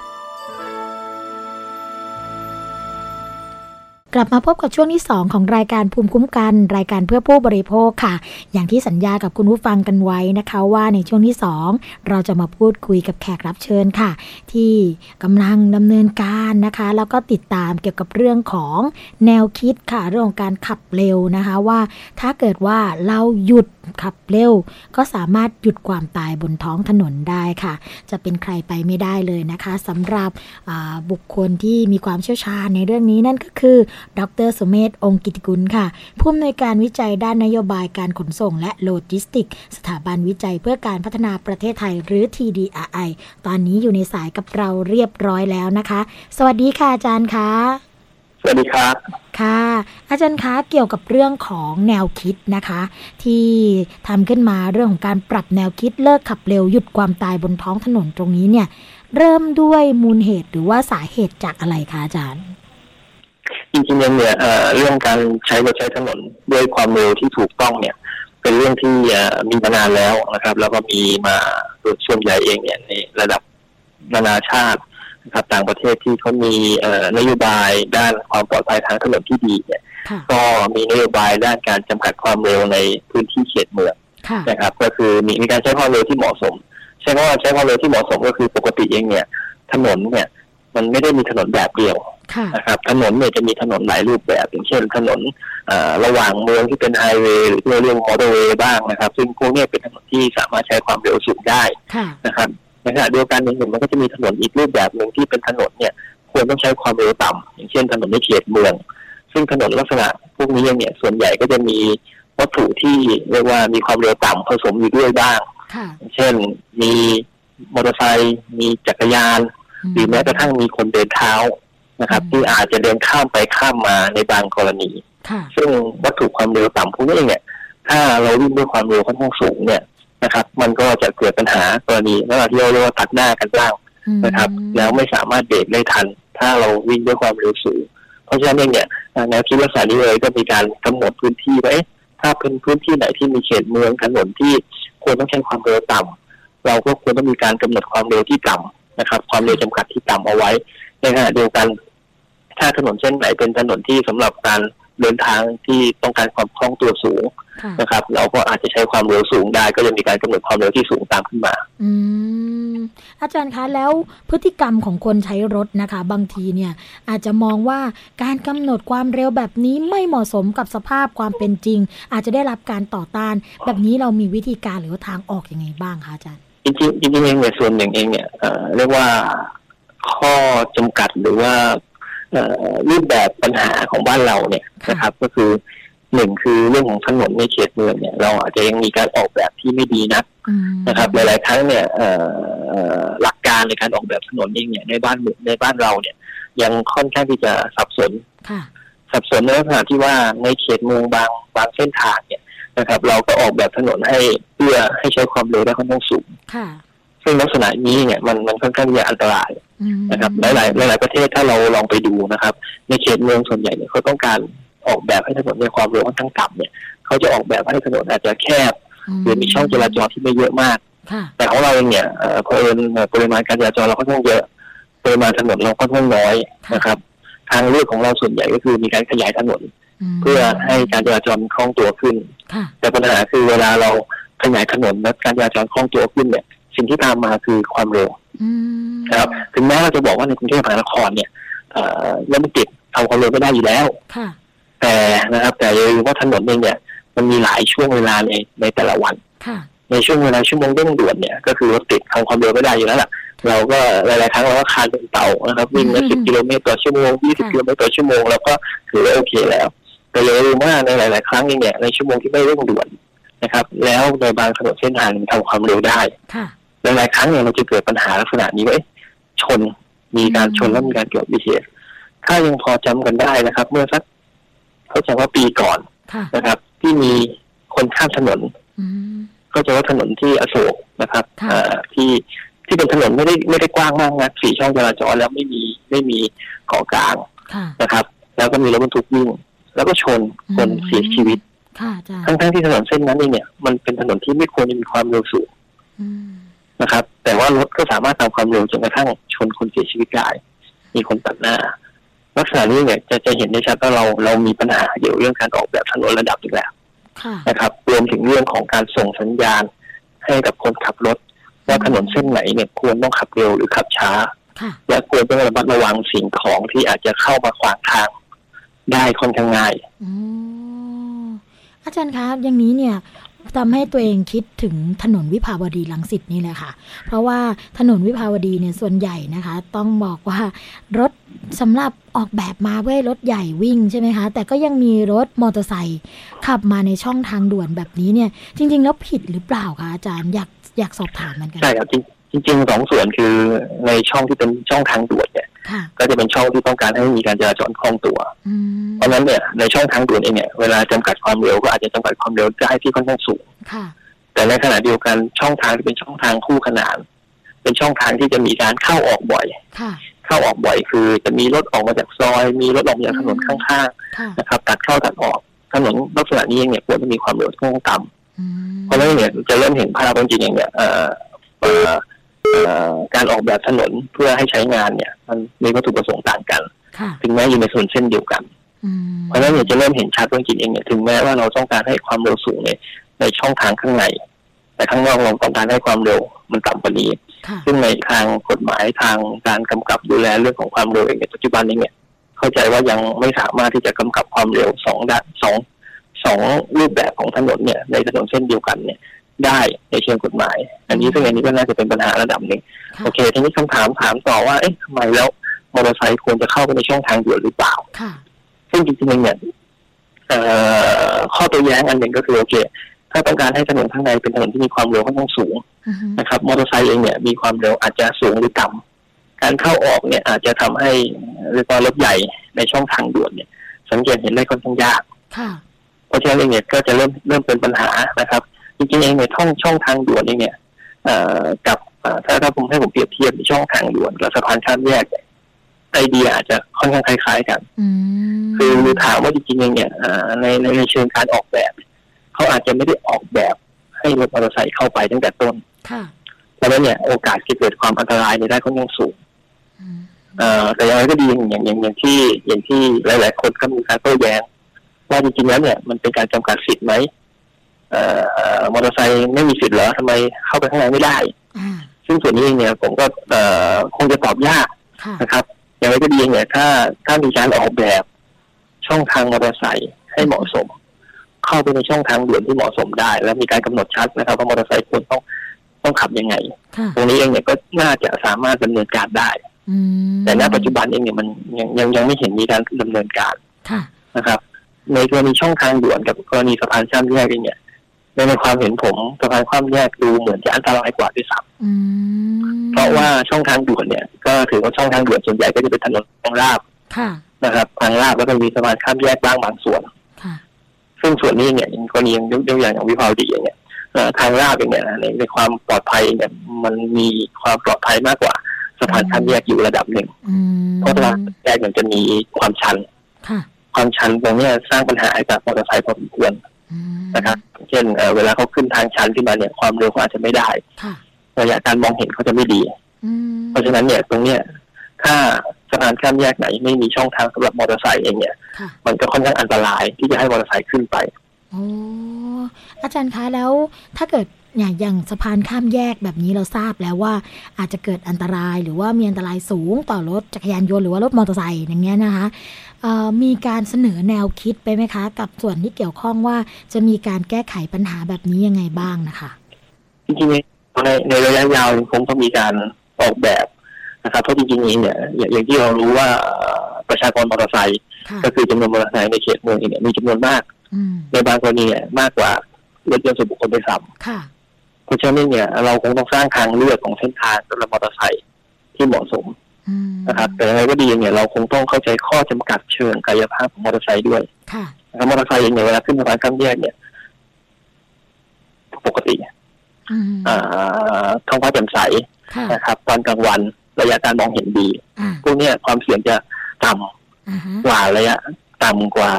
กลับมาพบกับช่วงที่ 2 ของรายการภูมิคุ้มกัน รายการเพื่อผู้บริโภคค่ะ อย่างที่สัญญากับคุณผู้ฟังกันไว้นะคะว่าในช่วงที่ 2 เราจะมาพูดคุยกับแขกรับเชิญค่ะ ที่กำลังดำเนินการนะคะ แล้วก็ติดตามเกี่ยวกับเรื่องของแนวคิดค่ะเรื่องของการขับเร็วนะคะว่า ถ้าเกิดว่าเราหยุดขับเร็ว ก็สามารถหยุดความตายบนท้องถนนได้ค่ะ จะเป็นใครไปไม่ได้เลยนะคะสำหรับบุคคลที่มีความเชี่ยวชาญในเรื่องนี้นั่นก็คือดรสุเมธองค์กิติกุลค่ะ ผู้อำนวยการวิจัยด้านนโยบายการขนส่ง และโลจิสติก สถาบันวิจัยเพื่อการพัฒนาประเทศไทยหรือ TDRI ตอนนี้อยู่ในสายกับเราเรียบร้อยแล้วนะคะ สวัสดีค่ะอาจารย์คะ
สวัสดีครับ
ค่ะ อาจารย์คะเกี่ยวกับเรื่องของแนวคิดนะคะ ที่ทำขึ้นมาเรื่องของการปรับแนวคิดเลิกขับเร็วหยุดความตายบนท้องถนนตรงนี้เนี่ย เริ่มด้วยมูลเหตุหรือว่าสาเหตุจากอะไรคะอาจารย์
จริงๆเนี่ยเอ่อเรื่องการใช้รถใช้ถนนด้วยความเร็วที่ถูกต้องเนี่ย เป็นเรื่องที่เอ่อมีมานานแล้วนะครับ แล้วก็มีมาโดยส่วนใหญ่เองเนี่ยในระดับนานาชาตินะครับต่างประเทศที่เขามีเอ่อนโยบายด้านความปลอดภัยทางถนนที่ดีเนี่ย
ค่ะ
ก็มีนโยบายด้านการจำกัดความเร็วในพื้นที่เขตเมือง
ค่ะ
นะครับ ก็คือมีมีการใช้ความเร็วที่เหมาะสม ใช้คำว่าใช้ความเร็วที่เหมาะสมก็คือปกติเองเนี่ย ถนนเนี่ย มันไม่ได้มีถนนแบบเดียว
ค่ะ
นะครับถนนเนี่ยจะมีถนนหลายรูปแบบอย่างเช่นถนนเอ่อระหว่างเมืองที่เป็นไฮเวย์หรือที่เราเรียกว่ามอเตอร์เวย์บ้างนะครับ ซึ่งพวกเนี้เป็นถนนที่สามารถใช้ความเร็วสูงได้
ค่ะ
นะครับในขณะเดียวกันเนี่ยมันก็จะมีถนนอีกรูปแบบหนึ่งที่เป็นถนนเนี่ยควรต้องใช้ความเร็วต่ำอย่างเช่นถนนในเขตเมือง ซึ่งถนนลักษณะพวกนี้เนี่ยส่วนใหญ่ก็จะมีวัตถุที่เรียกว่ามีความเร็วต่ำผสมอยู่ด้วยบ้าง
ค่ะ
อย่าง เช่นมีมอเตอร์ไซค์มีจักรยาน หรือแม้กระทั่งมีคนเดินเท้านะครับ
อืม
ที่อาจจะเดินข้ามไปข้ามมาในบางกรณี
ค่ะ
ซึ่งวัตถุความเร็วต่ำพวกนี้เนี่ย ถ้าเราวิ่งด้วยความเร็วค่อนข้างสูงเนี่ยนะครับ มันก็จะเกิดปัญหากรณีระหว่างที่เราเรียกว่าตัดหน้ากันบ้าง
อืม
นะครับ แล้วไม่สามารถเบรกได้ทัน ถ้าเราวิ่งด้วยความเร็วสูง เพราะฉะนั้นเองเนี่ยแนวคิดลักษณะนี้เลยก็มีการกำหนดพื้นที่ไว้ถ้าเป็นพื้นที่ไหนที่มีเขตเมืองถนนที่ควรต้องใช้ความเร็วต่ำเราก็ควรต้องมีการกำหนดความเร็วที่ต่ำ นะครับ ความเร็วจำกัดที่ต่ำเอาไว้ ในขณะเดียวกัน ถ้าถนนเส้นไหนเป็นถนนที่สำหรับการเดินทางที่ต้องการความคล่องตัวสูง
ค่ะ
นะครับ เราก็อาจจะใช้ความเร็วสูงได้ ก็จะมีการกำหนดความเร็วที่สูงตามขึ้นมา
อืมอาจารย์คะแล้วพฤติกรรมของคนใช้รถนะคะ บางทีเนี่ย อาจจะมองว่าการกำหนดความเร็วแบบนี้ไม่เหมาะสมกับสภาพความเป็นจริง อาจจะได้รับการต่อต้าน แบบนี้เรามีวิธีการหรือว่าทางออกยังไงบ้างคะอาจารย์
จริงๆจริงๆเองเนี่ยส่วนหนึ่งเองเนี่ยเอ่อเรียกว่าข้อจำกัดหรือว่าเอ่อรูปแบบปัญหาของบ้านเราเนี่ย
ค่ะ
นะครับ ก็คือหนึ่งคือเรื่องของถนนในเขตเมืองเนี่ย เราอาจจะยังมีการออกแบบที่ไม่ดีนัก
อืม
นะครับ หลาย ๆ ครั้งเนี่ยเอ่อเอ่อหลักการในการออกแบบถนนเองเนี่ยในบ้านเมืองในบ้านเราเนี่ย ยังค่อนข้างที่จะสับสน
ค่ะ
สับสนในลักษณะที่ว่าในเขตเมืองบางบางเส้นทางเนี่ย นะครับ เราก็ออกแบบถนนให้เพื่อให้ใช้ความเร็วได้ค่อนข้างสูง
ค่ะ
ซึ่งลักษณะนี้เนี่ยมันมันค่อนข้างที่จะอันตราย
อืม
นะครับหลายๆหลายๆประเทศถ้าเราลองไปดูนะครับ ในเขตเมืองส่วนใหญ่เนี่ยเขาต้องการออกแบบให้ถนนในความเร็วค่อนข้างต่ำเนี่ยเขาจะออกแบบให้ถนนอาจจะแคบ หรือมีช่องจราจรที่ไม่เยอะมาก
ค่ะ
แต่ของเราเองเนี่ยเอ่อเพอิญเอ่อปริมาณการจราจรเราค่อนข้างเยอะปริมาณถนนเราค่อนข้างน้อยนะครับ ทางเลือกของเราส่วนใหญ่ก็คือมีการขยายถนน
ม
เพื่อให้การจราจรคล่องตัวขึ้น
ค่ะ
แต่ปัญหาคือเวลาเราขยายถนนและการจราจรคล่องตัวขึ้นเนี่ย สิ่งที่ตามมาคือความเร็ว
อืม
นะครับ ถึงแม้เราจะบอกว่าในกรุงเทพมหานครเนี่ยเอ่อรถมันติดทำความเร็วไม่ได้อยู่แล้ว
ค่ะ
แต่นะครับ แต่อย่าลืมว่าถนนเองเนี่ย มันมีหลายช่วงเวลาในในแต่ละวัน
ค่ะ
ในช่วงเวลาชั่วโมงเร่งด่วนเนี่ยก็คือรถติดทำความเร็วไม่ได้อยู่แล้วล่ะเราก็หลายๆครั้งเราก็คานเป็นเต่านะครับวิ่งมา
อืม
สิบกิโลเมตรต่อชั่วโมงยี่สิบ
ค่ะ
กิโลเมตรต่อชั่วโมงแล้วก็ถือว่าโอเคแล้ว แต่อย่าลืมว่าในหลาย ๆ ครั้งเองเนี่ยในชั่วโมงที่ไม่เร่งด่วนนะครับ แล้วในบางถนนเส้นทางมันทำความเร็วได้
ค่ะ
หลาย ๆ ครั้งเนี่ยมันจะเกิดปัญหาลักษณะนี้ว่าเอ๊ะชนมีการชนแล้วมีการเกิดอุบัติเหตุถ้ายังพอจำกันได้นะครับ เมื่อสักเข้าใจว่าปีก่อน
ค่ะ
นะครับ ที่มีคนข้ามถนน
อืม
ก็จะว่าถนนที่อโศกนะครับ
ค่ะ
เอ่อที่ที่เป็นถนนไม่ได้ไม่ได้กว้างมากนะสี่ช่องจราจรแล้วไม่มีไม่มีเกาะกลาง
ค่ะ
นะครับ แล้วก็มีรถบรรทุกวิ่ง แล้วก็ชนคนเสียชีวิต
ค่ะอาจารย์
ทั้งๆที่ถนนเส้นนั้นเองเนี่ยมันเป็นถนนที่ไม่ควรจะมีความเร็วสูง
อืม
นะครับ แต่ว่ารถก็สามารถทำความเร็วจนกระทั่งชนคนเสียชีวิตได้ มีคนตัดหน้า ลักษณะนี้เนี่ยจะจะเห็นได้ชัดว่าเราเรามีปัญหาเกี่ยวเรื่องการออกแบบถนนระดับอีกแล้ว
ค่ะ
นะครับรวมถึงเรื่องของการส่งสัญญาณให้กับคนขับรถ ว่าถนนเส้นไหนเนี่ยควรต้องขับเร็วหรือขับช้า
ค่ะ
และควรต้องระมัดระวังสิ่งของที่อาจจะเข้ามาขวางทาง ได้ค่อนข้างง่าย
อ๋ออาจารย์คะอย่างนี้เนี่ยทำให้ตัวเองคิดถึงถนนวิภาวดีรังสิตนี่เลยค่ะ เพราะว่าถนนวิภาวดีเนี่ยส่วนใหญ่นะคะ ต้องบอกว่ารถสำหรับออกแบบมาเพื่อให้รถใหญ่วิ่งใช่ไหมคะ แต่ก็ยังมีรถมอเตอร์ไซค์ขับมาในช่องทางด่วนแบบนี้เนี่ย จริง ๆ แล้วผิดหรือเปล่าคะอาจารย์อยากอยากสอบถามเหมือนกัน
ใช่ครับจริงจริงๆสองส่วนคือในช่องที่เป็นช่องทางด่วนเนี่ย
ค่ะ
ก็จะเป็นช่องที่ต้องการให้มีการจราจรคล่องตัว
อืม
เพราะฉะนั้นเนี่ยในช่องทางด่วนเองเนี่ยเวลาจำกัดความเร็วก็อาจจะจำกัดความเร็วได้ที่ค่อนข้างสูง
ค่ะ
แต่ในขณะเดียวกันช่องทางที่เป็นช่องทางคู่ขนาน เป็นช่องทางที่จะมีการเข้าออกบ่อย
ค่ะ
เข้าออกบ่อยคือ จะมีรถออกมาจากซอย มีรถออกมาจากถนนข้าง
ค่ะ
ๆนะครับ ตัดเข้าตัดออกถนนลักษณะนี้เองเนี่ยควรจะมีความเร็วค่อนข้างต่ำ
อืม
เพราะฉะนั้นเนี่ยจะเริ่มเห็นภาพจริงๆอย่างเนี่ยเอ่อเอ่อเอ่อ การออกแบบถนนเพื่อให้ใช้งานเนี่ย มันมีวัตถุประสงค์ต่างกัน
ค่ะ
ถึงแม้อยู่ในถนนเส้นเดียวกัน
อืม
เพราะฉะนั้นเนี่ยจะเริ่มเห็นชัดว่าจริงๆเองเนี่ยถึงแม้ว่าเราต้องการให้ความเร็วสูงในในช่องทางข้างใน แต่ข้างนอกเราต้องการให้ความเร็วมันต่ำกว่านี้
ค่ะ
ซึ่งในทางกฎหมายทางการกำกับดูแลเรื่องของความเร็วเองในปัจจุบันนี้เนี่ยเข้าใจว่ายังไม่สามารถที่จะกำกับความเร็วสองด้านสองสองรูปแบบของถนนเนี่ยในถนนเส้นเดียวกันเนี่ย ได้ในเชิงกฎหมาย อันนี้ซึ่งอันนี้ก็น่าจะเป็นปัญหาระดับหนึ่ง
ค่ะ
โอเคทีนี้คำถามถามต่อว่าเอ๊ะทำไมแล้วมอเตอร์ไซค์ควรจะเข้าไปในช่องทางด่วนหรือเปล่า
ค่ะ
ซึ่งจริงๆเนี่ยเอ่อข้อตัวแย้งอันหนึ่งก็คือโอเค ถ้าต้องการให้ถนนข้างในเป็นถนนที่มีความเร็วค่อนข้างสูง
อือฮึ
นะครับมอเตอร์ไซค์เองเนี่ยมีความเร็วอาจจะสูงหรือต่ำการเข้าออกเนี่ยอาจจะทำให้เรียกว่ารถใหญ่ในช่องทางด่วนเนี่ย สังเกตเห็นได้ค่อนข้างยาก
ค่ะ
เพราะฉะนั้นเองเนี่ยก็จะเริ่มเริ่มเป็นปัญหานะครับ จริงๆเองเนี่ยช่องช่องทางด่วนเองเนี่ยเอ่อกับเอ่อถ้าถ้าผมให้ผมเปรียบเทียบในช่องทางด่วนกับสะพานข้ามแยกเนี่ยไอเดียอาจจะค่อนข้างคล้าย ๆ กัน
อืม
คือถามว่าจริงๆเองเนี่ยเอ่อในในในเชิงการออกแบบเขาอาจจะไม่ได้ออกแบบให้รถมอเตอร์ไซค์เข้าไปตั้งแต่ต้น
ค่ะ
เพราะฉะนั้นเนี่ยโอกาสที่เกิดความอันตรายเนี่ยได้ค่อนข้างสูง
อืม
เอ่อแต่อย่างไรก็ดีอย่างอย่างอย่างอย่างที่อย่างที่หลาย ๆ คนก็มีการโต้แย้งว่าจริงๆแล้วเนี่ยมันเป็นการจำกัดสิทธิ์ไหมเอ่อเอ่อ มอเตอร์ไซค์ไม่มีสิทธิ์เหรอทำไมเข้าไปข้างในไม่ได้
อ่า
ซึ่งส่วนนี้เองเนี่ยผมก็เอ่อคงจะตอบยาก
ค่ะ
นะครับ อย่างไรก็ดีเนี่ยถ้าถ้ามีการออกแบบช่องทางมอเตอร์ไซค์ให้เหมาะสม เข้าไปในช่องทางด่วนที่เหมาะสมได้ แล้วมีการกำหนดชัดนะครับ ว่ามอเตอร์ไซค์ควรต้องต้องขับยังไง
ค่ะ
ตรงนี้เองเนี่ยก็น่าจะสามารถดำเนินการได้
อืม
แต่ณปัจจุบันเองเนี่ยมันยังยังยังไม่เห็นมีการดำเนินการ
ค่ะ
นะครับ ในกรณีช่องทางด่วนกับกรณีสะพานข้ามแยกเองเนี่ย ในในความเห็นผมสะพานข้ามแยกดูเหมือนจะอันตรายกว่าด้วยซ้
อืมำ
เพราะว่าช่องทางด่วนเนี่ย ก็ถือว่าช่องทางด่วนส่วนใหญ่ก็จะเป็นถนนทางราบ
ค่ะ
นะครับทางราบแล้วก็มีสะพานข้ามแยกบ้างบางส่วน
ค่ะ
ซึ่งส่วนนี้เนี่ยอย่างกรณีอย่างยกอย่างอย่างวิภาวดีอย่างเนี่ยเอ่อทางราบเองเนี่ยในในความปลอดภัยเนี่ยมันมีความปลอดภัยมากกว่าสะพานข้ามแยกอยู่ระดับหนึ่ง
อืม
เพราะสะพานแยกเนี่ยจะมีความชัน
ค่ะ
ความชันตรงเนี้ยสร้างปัญหาให้กับมอเตอร์ไซค์พอสมควร
อืม
นะครับ เช่นเอ่อเวลาเขาขึ้นทางชันขึ้นมาเนี่ยความเร็วเขาอาจจะไม่ได้
ค่ะ
ระยะการมองเห็นเขาจะไม่ดี
อืม
เพราะฉะนั้นเนี่ยตรงเนี้ยถ้าสะพานข้ามแยกไหนไม่มีช่องทางสำหรับมอเตอร์ไซค์เองเนี่ย
ค่ะ
มันก็ค่อนข้างอันตรายที่จะให้มอเตอร์ไซค์ขึ้นไป
โอ้อาจารย์คะแล้วถ้าเกิด อย่างอย่างสะพานข้ามแยกแบบนี้เราทราบแล้วว่าอาจจะเกิดอันตรายหรือว่ามีอันตรายสูงต่อรถจักรยานยนต์หรือว่ารถมอเตอร์ไซค์อย่างเงี้ยนะคะเอ่อมีการเสนอแนวคิดไปไหมคะ กับส่วนที่เกี่ยวข้องว่าจะมีการแก้ไขปัญหาแบบนี้ยังไงบ้างนะคะ
จริงๆในในระยะยาวคงต้องมีการออกแบบนะครับเพราะจริงๆนี้เนี่ยอย่างอย่างที่เรารู้ว่าเอ่อประชากรมอเตอร์ไซค์
ค่ะ
ก็คือจำนวนมอเตอร์ไซค์ในเขตเมืองเองเนี่ยมีจำนวนมาก
อืม
ในบางกรณีเนี่ยมากกว่ารถยนต์ส่วนบุคคลไปซ้ำ
ค่ะ
เพ ราะฉะนั้นเนี่ยเราคงต้องสร้างทางเลือกของเส้นทางสำหรับมอเตอร์ไซค์ที่เหมาะสม
อืม
นะครับ แต่ยังไงก็ดีเนี่ยเราคงต้องเข้าใจข้อจำกัดเชิงกายภาพของมอเตอร์ไซค์ด้วย
ค่ะ
นะครับมอเตอร์ไซค์เองเนี่ยเวลาขึ้นสะพานข้ามแยกเนี่ย ปกติ
อืม
อ่าท้องฟ้าแจ่มใส
ค่ะ
นะครับ ตอนกลางวันระยะการมองเห็นดี
อ่า
พวกเนี้ยความเสี่ยงจะต่ำ
อ่าฮะ
กว่าระยะต่ำกว่า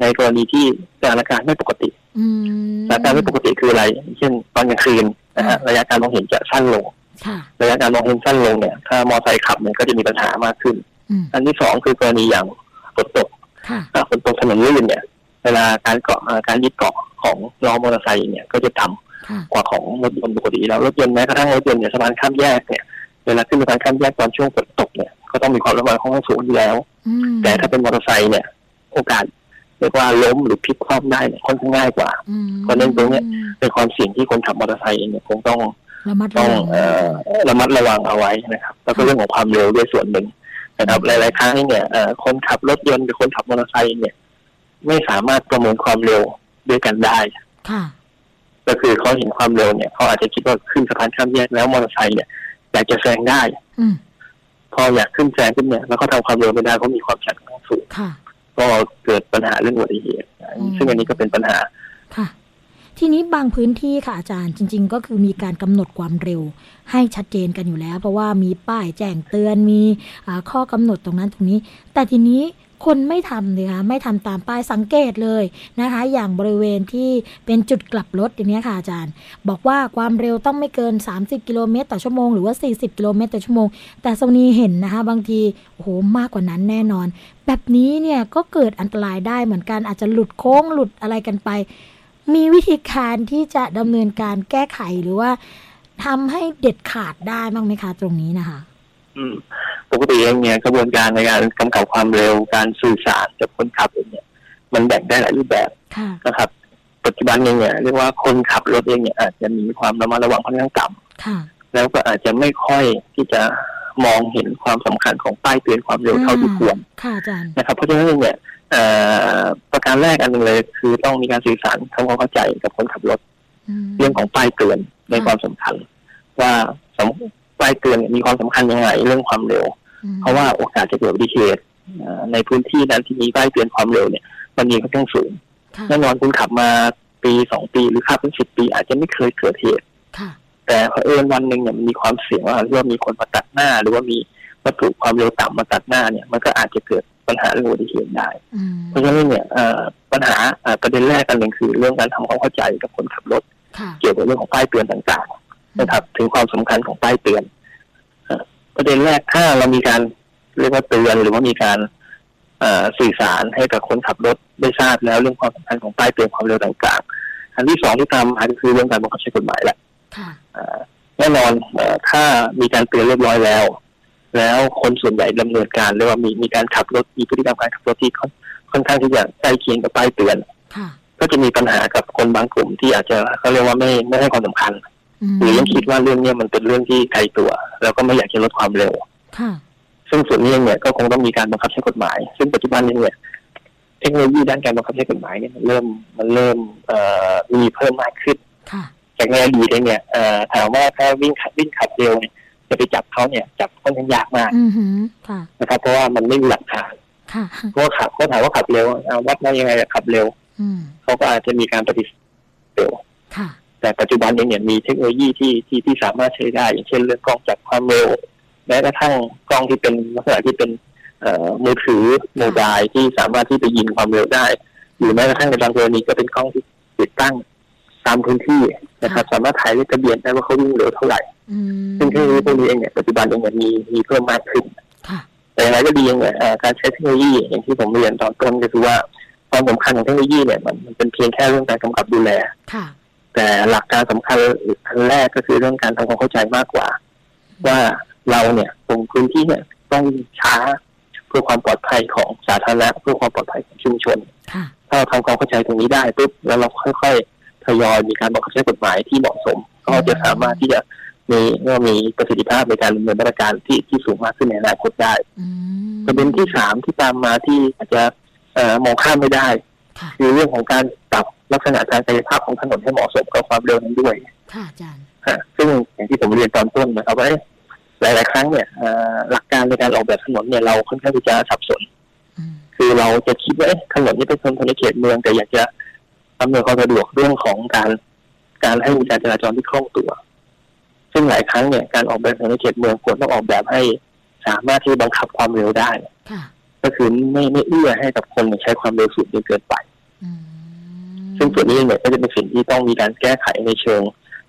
ในกรณีที่สถานการณ์ไม่ปกติ
อืม
สถานการณ์ไม่ปกติคืออะไร เช่นตอนกลางคืนนะฮะระยะการมองเห็นจะสั้นลง
ค่ะ
ระยะการมองเห็นสั้นลงเนี่ย ถ้ามอเตอร์ไซค์ขับเนี่ยก็จะมีปัญหามากขึ้น
อืม
อันที่สองคือกรณีอย่างฝนตก
ค่ะ
ถ้าฝนตกถนนลื่นเนี่ย เวลาการเกาะเอ่อการยึดเกาะของล้อมอเตอร์ไซค์เนี่ยก็จะต่ำ
ค่ะ
กว่าของรถยนต์ปกติแล้วรถยนต์แม้กระทั่งรถยนต์เนี่ยสะพานข้ามแยกเนี่ยเวลาขึ้นสะพานข้ามแยกตอนช่วงฝนตกเนี่ยก็ต้องมีความระมัดระวังค่อนข้างสูงอยู่แล้ว
อืม
แต่ถ้าเป็นมอเตอร์ไซค์เนี่ย โอกาส เรียกว่าล้มหรือพลิกคว่ำได้เนี่ยค่อนข้างง่ายกว่า
อืม
เพราะฉะนั้นตรงเนี้ยเป็นความเสี่ยงที่คนขับมอเตอร์ไซค์เองเนี่ยคงต้อง
ระมัด
ต้
ระ
อง
วัง
เอ่อระมัดระวังเอาไว้นะครับ แล้วก็เรื่องของความเร็วด้วยส่วนหนึ่งนะครับ หลาย ๆ ครั้งเนี่ยเอ่อคนขับรถยนต์กับคนขับมอเตอร์ไซค์เนี่ย ไม่สามารถประเมินความเร็วด้วยกันได้
ค่ะ
ก็คือเขาเห็นความเร็วเนี่ยเขาอาจจะคิดว่าขึ้นสะพานข้ามแยกแล้วมอเตอร์ไซค์เนี่ยอยากจะแซงได้
อืม
พออยากขึ้นแซงขึ้นเนี่ยแล้วเขาทำความเร็วไม่ได้เขามีความชันค่อนข้างสูง
ค่ะ
ก็เกิดปัญหาเรื่องอุบัติเหตุ
อืม
ซึ่งอันนี้ก็เป็นปัญหา
ค่ะ ทีนี้บางพื้นที่ค่ะอาจารย์จริง ๆ ก็คือมีการกำหนดความเร็ว ให้ชัดเจนกันอยู่แล้ว เพราะว่ามีป้ายแจ้งเตือนมีอ่าข้อกำหนดตรงนั้นตรงนี้ แต่ทีนี้ คนไม่ทำเลยค่ะไม่ทำตามป้ายสังเกตเลยนะคะ อย่างบริเวณที่เป็นจุดกลับรถอย่างนี้ค่ะอาจารย์ บอกว่าความเร็วต้องไม่เกิน 30 กิโลเมตรต่อชั่วโมงหรือว่า 40 กิโลเมตรต่อชั่วโมง แต่โซนีเห็นนะคะ บางทีโอ้โหมากกว่านั้นแน่นอน แบบนี้เนี่ยก็เกิดอันตรายได้เหมือนกันอาจจะหลุดโค้งหลุดอะไรกันไป มีวิธีการที่จะดำเนินการแก้ไขหรือว่าทำให้เด็ดขาดได้บ้างไหมคะตรงนี้นะคะ
ปกติเองเนี่ยกระบวนการในการกำกับความเร็วการสื่อสารกับคนขับเองเนี่ย มันแบ่งได้หลายรูปแบบ
ค่ะ
นะครับ ปัจจุบันเองเนี่ยเรียกว่าคนขับรถเองเนี่ยอาจจะมีความระมัดระวังค่อนข้างต่
ค่ะำ
แล้วก็อาจจะไม่ค่อยที่จะมองเห็นความสำคัญของป้ายเตือนความเร็วเท่าที่ควร
ค่ะอาจารย์
นะครับเพราะฉะนั้นเนี่ยเอ่อประการแรกอันหนึ่งเลย คือต้องมีการสื่อสารทำความเข้าใจกับคนขับรถ
อืม
เรื่องของป้ายเตือนในความสำคัญ ว่าสำ ป้ายเตือนเนี่ยมีความสำคัญยังไงเรื่องความเร็ว
อืม
เพราะว่าโอกาสจะเกิดอุบัติเหตุเอ่อในพื้นที่นั้นที่มีป้ายเตือนความเร็วเนี่ย มันมีค่อนข้างสูง
ค่ะ
แน่นอนคุณขับมาปีสองปีหรือขับเป็นสิบปี อาจจะไม่เคยเกิดเหตุ
ค่ะ
แต่เผอิญวันหนึ่งเนี่ยมันมีความเสี่ยงว่าหรือว่ามีคนมาตัดหน้า หรือว่ามีวัตถุความเร็วต่ำมาตัดหน้าเนี่ย มันก็อาจจะเกิดปัญหาเรื่องอุบัติเหตุได้
อืม
เพราะฉะนั้นเนี่ยเอ่อปัญหาเอ่อประเด็นแรกกันหนึ่งคือเรื่องการทำความเข้าใจกับคนขับรถ
ค่ะ
เกี่ยวกับเรื่องของป้ายเตือนต่างๆ นะครับ ถึงความสำคัญของป้ายเตือนเอ่อประเด็นแรกถ้าเรามีการเรียกว่าเตือนหรือว่ามีการเอ่อสื่อสารให้กับคนขับรถได้ทราบแล้วเรื่องความสำคัญของป้ายเตือนความเร็วต่างๆอันที่สองที่ตามมาก็คือเรื่องการบังคับใช้กฎหมายแหละ
ค่ะ
เอ่อแน่นอนเอ่อถ้ามีการเตือนเรียบร้อยแล้ว แล้วคนส่วนใหญ่ดำเนินการหรือว่ามีมีการขับรถมีพฤติกรรมการขับรถที่ค่อนค่อนข้างที่จะใกล้เคียงกับป้ายเตือน
ค่ะ
ก็จะมีปัญหากับคนบางกลุ่มที่อาจจะเขาเรียกว่าไม่ไม่ให้ความสำคัญ
ม
หรือยังคิดว่าเรื่องเนี้ยมันเป็นเรื่องที่ไกลตัว แล้วก็ไม่อยากจะลดความเร็ว
ค่ะ
ซึ่งส่วนนี้เนี่ยก็คงต้องมีการบังคับใช้กฎหมาย ซึ่งปัจจุบันนี้เนี่ยเทคโนโลยีด้านการบังคับใช้กฎหมายเนี่ยมันเริ่มมันเริ่มเอ่อมีเพิ่มมากขึ้น
ค่ะ
จากในอดีตเองเนี่ยเอ่อถามว่าถ้าวิ่งขับวิ่งขับเร็วเนี่ยจะไปจับเขาเนี่ยจับค่อนข้างยากมาก
อือหือค่ะ
นะครับ เพราะว่ามันไม่มีหลักฐาน
ค่ะ
เพราะว่าขับเขาถามว่าขับเร็วเอาวัดได้ยังไงอะขับเร็ว
อืม
เขาก็อาจจะมีการปฏิเสธเร็ว
ค่ะ
แต่ปัจจุบันเองเนี่ยมีเทคโนโลยีที่ที่ที่สามารถใช้ได้ อย่างเช่นเรื่องกล้องจับความเร็วแม้กระทั่งกล้องที่เป็นลักษณะที่เป็นเอ่อมือถือโมบายที่สามารถที่จะยิงความเร็วได้ หรือแม้กระทั่งในบางกรณีก็เป็นกล้องที่ติดตั้งตามพื้นที่นะครับ สามารถถ่ายเลขทะเบียนได้ว่าเขาวิ่งเร็วเท่าไหร่
อืม
ซึ่งเทคโนโลยีพวกนี้เองเนี่ยปัจจุบันเองเนี่ยมีมีเพิ่มมากขึ้น
ค่ะ
แต่อย่างไรก็ดีเนี่ยเอ่อการใช้เทคโนโลยีอย่างที่ผมเรียนตอนต้นก็คือว่าความสำคัญของเทคโนโลยีเนี่ยมันมันเป็นเพียงแค่เรื่องการกำกับดูแล
ค่ะ
แต่หลักการสำคัญอันแรกก็คือเรื่องการทำความเข้าใจมากกว่า ว่าเราเนี่ยตรงพื้นที่เนี่ยต้องช้าเพื่อความปลอดภัยของสาธารณะเพื่อความปลอดภัยของชุมชน
ค่ะ
ถ้าเราทำความเข้าใจตรงนี้ได้ปุ๊บแล้วเราค่อยๆทยอยมีการบังคับใช้กฎหมายที่เหมาะสม ก็จะสามารถที่จะมีก็มีประสิทธิภาพในการดำเนินมาตรการที่ที่สูงมากขึ้นในอนาคตได้
อืม
ประเด็นที่สามที่ตามมาที่อาจจะเอ่อมองข้ามไม่ได้
ค่ะ
คือเรื่องของการปรับ ลักษณะการกายภาพของถนนให้เหมาะสมกับความเร็วนั้นด้วย
ค่ะอาจารย์
ฮะซึ่งอย่างที่ผมเรียนตอนต้นนะครับว่าเอ๊ะหลาย ๆ ครั้งเนี่ยเอ่อหลักการในการออกแบบถนนเนี่ยเราค่อนข้างที่จะสับสน
อืม
คือเราจะคิดว่าเอ๊ะถนนนี้เป็นถนนในเขตเมือง แต่อยากจะอำนวยความสะดวกเรื่องของการ การให้มีการจราจรที่คล่องตัว ซึ่งหลายครั้งเนี่ยการออกแบบถนนในเขตเมืองควรต้องออกแบบให้สามารถที่บังคับความเร็วได้
ค่ะ
ก็คือไม่ไม่เอื้อให้กับคนใช้ความเร็วสูงจนเกินไป
อ
ส่วนนี้เนี่ยก็จะเป็นสิ่งที่ต้องมีการแก้ไขในเชิง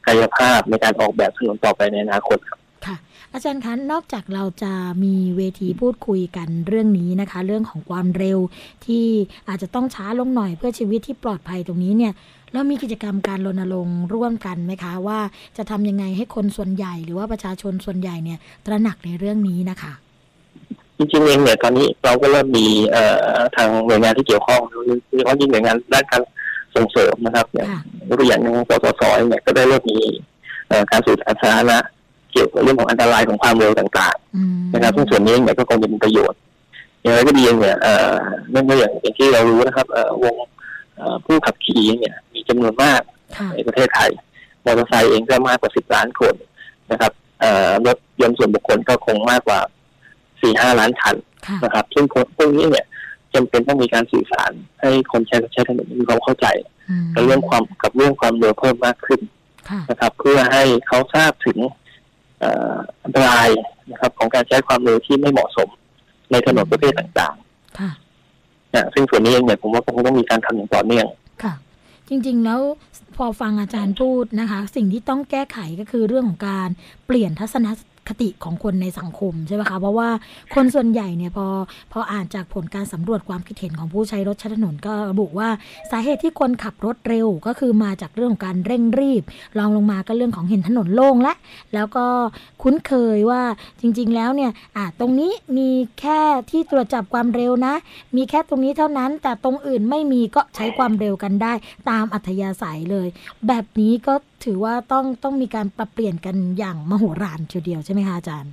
กายภาพในการออกแบบถนนต่อไปในอนาคตครับ
ค่ะ อาจารย์คะนอกจากเราจะมีเวทีพูดคุยกันเรื่องนี้นะคะ เรื่องของความเร็วที่อาจจะต้องช้าลงหน่อยเพื่อชีวิตที่ปลอดภัยตรงนี้เนี่ยแล้วมีกิจกรรมการรณรงค์ร่วมกันไหมคะ ว่าจะทำยังไงให้คนส่วนใหญ่ หรือว่าประชาชนส่วนใหญ่เนี่ยตระหนักในเรื่องนี้นะคะ
จริงๆเองเนี่ยตอนนี้เราก็เริ่มมีเอ่อทางหน่วยงานที่เกี่ยวข้องโดยเฉพาะยิ่งหน่วยงานด้านการ ส่งเสริมนะครับอย่าง
ค่ะ
ยกตัวอย่างอย่างสสสเนี่ยก็ได้เริ่มมีเอ่อการสื่อสารสาธารณะเกี่ยวกับเรื่องของอันตรายของความเร็วต่าง
อืม
ๆนะครับซึ่งส่วนนี้เนี่ยก็คงจะเป็นประโยชน์อย่างไรก็ดีเนี่ยเอ่อเนื่องจากอย่างอย่างที่เรารู้นะครับเอ่อวงเอ่อผู้ขับขี่เนี่ยมีจำนวนมาก
ค่ะ
ในประเทศไทยมอเตอร์ไซค์เองก็มากกว่าสิบล้านคนนะครับเอ่อรถยนต์ส่วนบุคคลก็คงมากกว่าสี่ห้าล้านคัน
ค่ะ
นะครับซึ่งพวกนี้เนี่ย จำเป็นต้องมีการสื่อสาร ให้คนใช้รถใช้ถนนมีความเข้าใจ
อืม
กับเรื่องความกับเรื่องความเร็วเพิ่มมากขึ้น
ค่ะ
นะครับ เพื่อให้เขาทราบถึงเอ่ออันตรายนะครับ ของการใช้ความเร็วที่ไม่เหมาะสมในถนนประเภทต่าง
ค่ะ
ๆนะซึ่งส่วนนี้เองเนี่ยผมว่าคงต้องมีการทำอย่างต่อเนื่อง
ค่ะจริงๆ แล้วพอฟังอาจารย์พูดนะคะ สิ่งที่ต้องแก้ไขก็คือเรื่องของการเปลี่ยนทัศน คติของคนในสังคมใช่ไหมคะ เพราะว่าคนส่วนใหญ่เนี่ยพอพออ่านจากผลการสำรวจความคิดเห็นของผู้ใช้รถใช้ถนนก็ระบุว่าสาเหตุที่คนขับรถเร็วก็คือมาจากเรื่องของการเร่งรีบรองลงมาก็เรื่องของเห็นถนนโล่งและ แล้วก็คุ้นเคยว่าจริง ๆ แล้วเนี่ยอ่าตรงนี้มีแค่ที่ตรวจจับความเร็วนะ มีแค่ตรงนี้เท่านั้น แต่ตรงอื่นไม่มีก็ใช้ความเร็วกันได้ ตามอัธยาศัยเลย แบบนี้ก็ ถือว่าต้องต้องมีการปรับเปลี่ยนกันอย่างมโหฬารทีเดียวใช่ไหมคะอาจารย์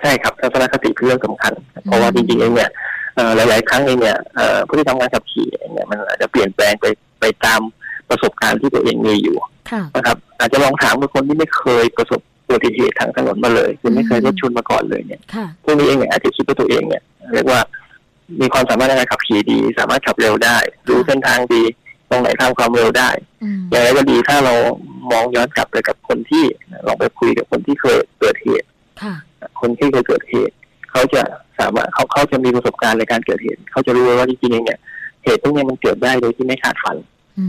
ใช่ครับทัศนคติเป็นเรื่องสำคัญ เพราะว่าจริงๆเองเนี่ยเอ่อหลายๆครั้งเองเนี่ยเอ่อผู้ที่ทำงานขับขี่เองเนี่ยมันอาจจะเปลี่ยนแปลงไปไปตามประสบการณ์ที่ตัวเองมีอยู่
ค่ะ
นะครับ อาจจะลองถามคนที่ไม่เคยประสบอุบัติเหตุทางถนนมาเลยหรือไม่เคยรถชนมาก่อนเลยเนี่ย
ค่ะ
พวกนี้เองเนี่ยอาจจะคิดว่าตัวเองเนี่ยเรียกว่ามีความสามารถในการขับขี่ดี สามารถขับเร็วได้ รู้เส้นทางดี ตรงไหนทำความเร็วได้
อืม
อย่างไรก็ดีถ้าเรามองย้อนกลับไปกับคนที่ลองไปคุยกับคนที่เคยเกิดเหตุ
ค่ะ
คนที่เคยเกิดเหตุเขาจะสามารถเขาเขาจะมีประสบการณ์ในการเกิดเหตุ เขาจะรู้ว่าจริงๆเองเนี่ยเหตุพวกเนี้ยมันเกิดได้โดยที่ไม่คาดฝัน
อื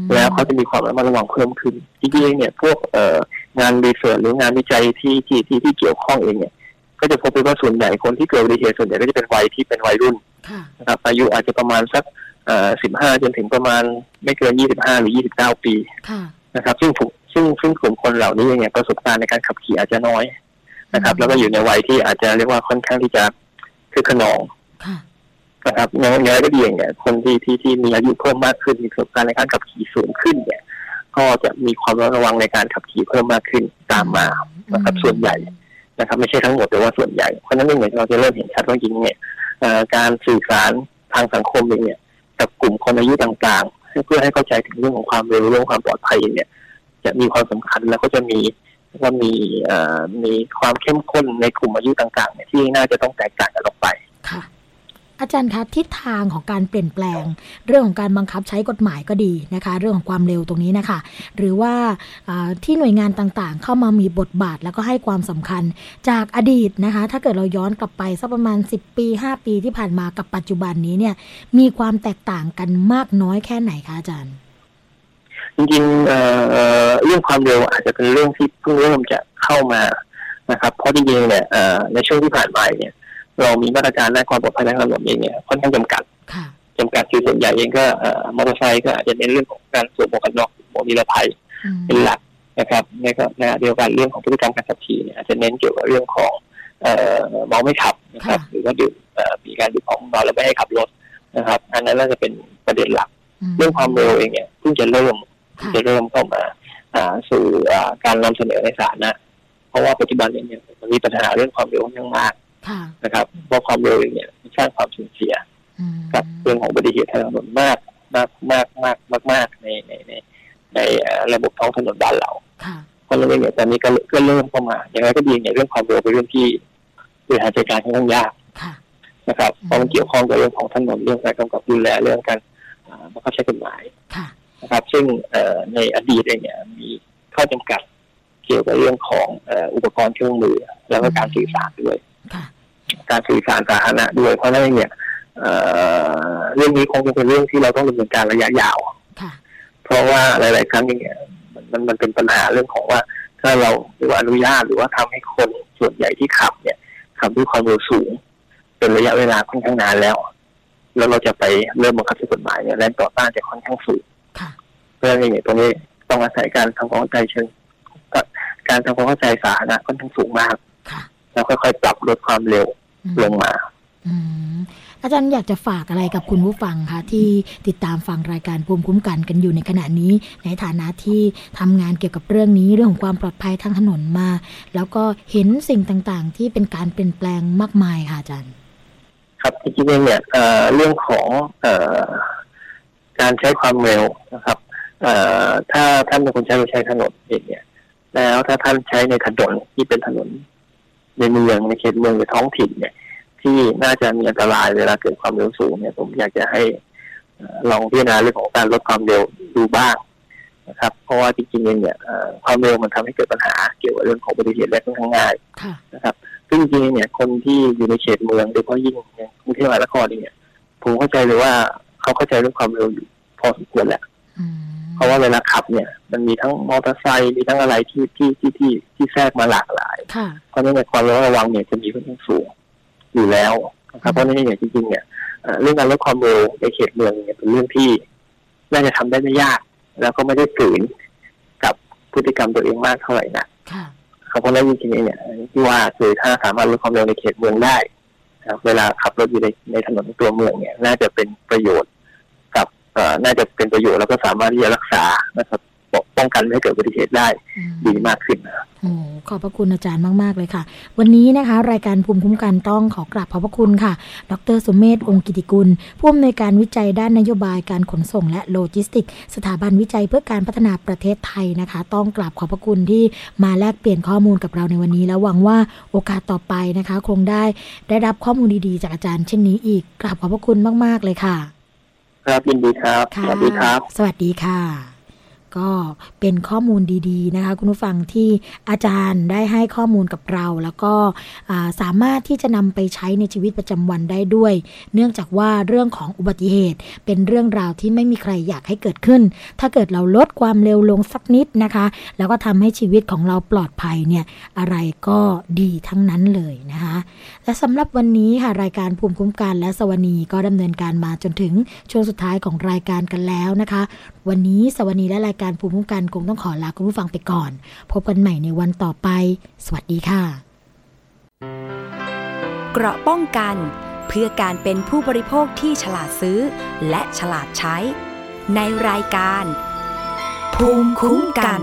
ม
แล้วเขาจะมีความระมัดระวังเพิ่มขึ้นจริงๆเองเนี่ย พวกเอ่องานรีเสิร์ชหรืองานวิจัยที่ที่ที่ที่เกี่ยวข้องเองเนี่ย ก็จะพบไปว่าส่วนใหญ่คนที่เกิดอุบัติเหตุส่วนใหญ่ก็จะเป็นวัยที่เป็นวัยรุ่น
ค่ะ
นะครับอายุอาจจะประมาณสักเอ่อ สิบห้าจนถึงประมาณไม่เกินยี่สิบห้าหรือยี่สิบเก้าปี
ค่ะ
นะครับ ซึ่งถูกซึ่งซึ่งกลุ่มคนเหล่านี้เองเนี่ยประสบการณ์ในการขับขี่อาจจะน้อยนะครับ แล้วก็อยู่ในวัยที่อาจจะเรียกว่าค่อนข้างที่จะคือขนอง
ค่ะ
นะครับอย่างอย่างไรก็ดีอย่างเนี่ยคนที่ที่ที่มีอายุเพิ่มมากขึ้นมีประสบการณ์ในการขับขี่สูงขึ้นเนี่ย ก็จะมีความระวังในการขับขี่เพิ่มมากขึ้นตามมานะครับส่วนใหญ่นะครับ ไม่ใช่ทั้งหมดแต่ว่าส่วนใหญ่เพราะฉะนั้นเองเนี่ยเราจะเริ่มเห็นชัดว่าจริงๆเนี่ยเอ่อการสื่อสารทางสังคมเองเนี่ย กับกลุ่มคนอายุต่างๆ เพื่อให้เข้าใจถึงเรื่องของความเร็วเรื่องความปลอดภัยเนี่ย จะมีความสำคัญแล้วก็จะมีว่ามีเอ่อมีความเข้มข้นในกลุ่มอายุต่างๆเนี่ยที่น่าจะต้องแตกต่างกันออกไป
ค่ะ อาจารย์คะทิศทางของการเปลี่ยนแปลง เรื่องของการบังคับใช้กฎหมายก็ดีนะคะ เรื่องของความเร็วตรงนี้นะคะ หรือว่าที่หน่วยงานต่างๆ เข้ามามีบทบาทแล้วก็ให้ความสำคัญจากอดีตนะคะ ถ้าเกิดเราย้อนกลับไปสักประมาณ 10 ปี 5 ปีที่ผ่านมากับปัจจุบันนี้เนี่ยมีความแตกต่างกันมากน้อยแค่ไหนคะอาจารย์
จริงๆเเรื่องความเร็วอาจจะเป็นเรื่องที่เพิ่งเริ่มจะเข้ามานะครับ เพราะจริงๆเนี่ยในช่วงที่ผ่านมาเนี่ย เรามีมาตรการด้านความปลอดภัยทางถนนเองเนี่ยค่อนข้างจำกัด
ค่ะ
จำกัดคือส่วนใหญ่เองก็เอ่อมอเตอร์ไซค์ก็อาจจะเน้นเรื่องของการสวมหมวกกันน็อกหมวกนิรภัย
อืม
เป็นหลักนะครับในขณะเดียวกันเรื่องของพฤติกรรมการขับขี่เนี่ยอาจจะเน้นเกี่ยวกับเรื่องของเอ่อเมาไม่ขับนะครับ หรือว่าดื่มเอ่อมีการดื่มของเมาแล้วไม่ให้ขับรถนะครับ อันนั้นน่าจะเป็นประเด็นหลัก เรื่องความเร็วเองเนี่ยเพิ่งจะเริ่ม
ค่ะ
จะเริ่มเข้ามาอ่าสู่อ่าการนำเสนอในสาธารณะเพราะว่าปัจจุบันเนี่ยมันมีปัญหาเรื่องความเร็วค่อนข้างมาก
ค่ะ
นะครับเพราะความเร็วเองเนี่ยมันสร้างความสูญเสีย
อืม
กับเรื่องของอุบัติเหตุทางถนนมากมากมากมากมากมากในในในในเอ่อระบบท้องถนนบ้านเรา
ค่ะ
เพราะฉะนั้นเองเนี่ยตอนนี้ก็ก็เริ่มเข้ามา อย่างไรก็ดีเนี่ยเรื่องความเร็วเป็นเรื่องที่บริหารจัดการค่อนข้างยาก
ค่ะ
นะครับเพราะมันเกี่ยวข้องกับเรื่องของถนนเรื่องการกำกับดูแลเรื่องการอ่าบังคับใช้กฎหมาย
ค่ะ
นะครับ ซึ่งเอ่อในอดีตเองเนี่ยมีข้อจำกัดเกี่ยวกับเรื่องของเอ่ออุปกรณ์เครื่องมือ แล้วก็การสื่อสารด้วย
ค่ะ
การสื่อสารสาธารณะด้วยเพราะฉะนั้นเนี่ยเอ่อเรื่องนี้คงจะเป็นเรื่องที่เราต้องดำเนินการระยะยาว
ค่ะ
เพราะว่าหลาย ๆ ครั้งอย่างเงี้ยมันมันมันเป็นปัญหาเรื่องของว่า ถ้าเราหรือว่าอนุญาตหรือว่าทำให้คนส่วนใหญ่ที่ขับเนี่ยขับด้วยความเร็วสูง เป็นระยะเวลาค่อนข้างนานแล้ว แล้วเราจะไปเริ่มบังคับใช้กฎหมายเนี่ยแรงต่อต้านจะค่อนข้างสูง
ค่ะ
เพราะฉะนั้นเนี่ยตรงนี้ต้องอาศัยการทำความเข้าใจเชิงก็การทำความเข้าใจสาธารณะค่อนข้างสูงมาก
ค่ะ
แล้วค่อย ๆ ปรับลดความเร็ว
อืม
ลงมา
อืมอาจารย์อยากจะฝากอะไรกับคุณผู้ฟังคะที่ติดตามฟังรายการภูมิคุ้มกันกันอยู่ในขณะนี้ ในฐานะที่ทำงานเกี่ยวกับเรื่องนี้เรื่องของความปลอดภัยทางถนนมา แล้วก็เห็นสิ่งต่างๆ ที่เป็นการเปลี่ยนแปลงมากมายค่ะอาจารย์
ครับจริงๆเนี่ยเอ่อเรื่องของเอ่อการใช้ความเร็วนะครับเอ่อถ้าท่านเป็นคนใช้รถใช้ถนนเองเนี่ยแล้วถ้าท่านใช้ในถนนที่เป็นถนน ในเมืองในเขตเมืองหรือท้องถิ่นเนี่ย ที่น่าจะมีอันตรายเวลาเกิดความเร็วสูงเนี่ยผมอยากจะให้เอ่อลองพิจารณาเรื่องของการลดความเร็วดูบ้างนะครับ เพราะว่าจริงๆเองเนี่ยเอ่อความเร็วมันทำให้เกิดปัญหาเกี่ยวกับเรื่องของอุบัติเหตุได้ค่อนข้างง่าย
ค่ะ
นะครับซึ่งจริงๆเนี่ยคนที่อยู่ในเขตเมืองโดยเฉพาะยิ่งในกรุงเทพมหานครเนี่ยผมเข้าใจเลยว่าเขาเข้าใจเรื่องความเร็วอยู่พอสมควรแหละ
อืม
เพราะว่าเวลาขับเนี่ย มันมีทั้งมอเตอร์ไซค์มีทั้งอะไรที่ที่ที่ที่ที่แทรกมาหลากหลาย
ค่ะ
เพราะฉะนั้นเนี่ยความระมัดระวังเนี่ยจะมีค่อนข้างสูงอยู่แล้วนะครับเพราะฉะนั้นเนี่ยจริงๆเนี่ยเอ่อเรื่องการลดความเร็วในเขตเมืองเนี่ยเป็นเรื่องที่น่าจะทำได้ไม่ยาก แล้วก็ไม่ได้ฝืนกับพฤติกรรมตัวเองมากเท่าไหร่นะ
ค่ะ
ครับเพราะฉะนั้นจริงๆเนี่ยที่ว่าคือถ้าสามารถลดความเร็วในเขตเมืองได้นะครับเวลาขับรถอยู่ในในถนนตัวเมืองเนี่ย น่าจะเป็นประโยชน์กับเอ่อ น่าจะเป็นประโยชน์แล้วก็สามารถที่จะรักษานะครับปกป้องกันไม่ให้เกิดอุบัติเหตุได้
อืม
ดีมากขึ้นนะครับ
โอ้ขอบพระคุณอาจารย์มาก ๆ เลยค่ะ วันนี้นะคะ รายการภูมิคุ้มกันต้องขอกราบขอบพระคุณค่ะ ดรสมเมธองค์กิติกุล ผู้อำนวยการวิจัยด้านนโยบายการขนส่ง และโลจิสติก สถาบันวิจัยเพื่อการพัฒนาประเทศไทยนะคะ ต้องกราบขอบพระคุณที่มาแลกเปลี่ยนข้อมูลกับเราในวันนี้ แล้วหวังว่าโอกาสต่อไปนะคะ คงได้ได้รับข้อมูลดีๆ จากอาจารย์เช่นนี้อีก กราบขอบพระคุณมาก ๆ เลยค่ะ
ครับยินดีครับส
ค่ะ
วัสดีครับ
สวัสดีค่ะ ก็เป็นข้อมูลดีๆนะคะ คุณผู้ฟังที่อาจารย์ได้ให้ข้อมูลกับเรา แล้วก็สามารถที่จะนำไปใช้ในชีวิตประจำวันได้ด้วย เนื่องจากว่าเรื่องของอุบัติเหตุ เป็นเรื่องราวที่ไม่มีใครอยากให้เกิดขึ้น ถ้าเกิดเราลดความเร็วลงสักนิดนะคะ แล้วก็ทำให้ชีวิตของเราปลอดภัยเนี่ยอะไรก็ดีทั้งนั้นเลยนะคะและสำหรับวันนี้ค่ะรายการภูมิคุ้มกันและสวนีก็ดำเนินการมาจนถึงช่วงสุดท้ายของรายการกันแล้วนะคะ วันนี้สวนีและรายการการภูมิคุ้มกันคงต้องขอลาคุณผู้ฟังไปก่อน พบกันใหม่ในวันต่อไป สวัสดีค่ะ
เกราะป้องกัน เพื่อการเป็นผู้บริโภคที่ฉลาดซื้อ และฉลาดใช้ ในรายการ ภูมิคุ้มกัน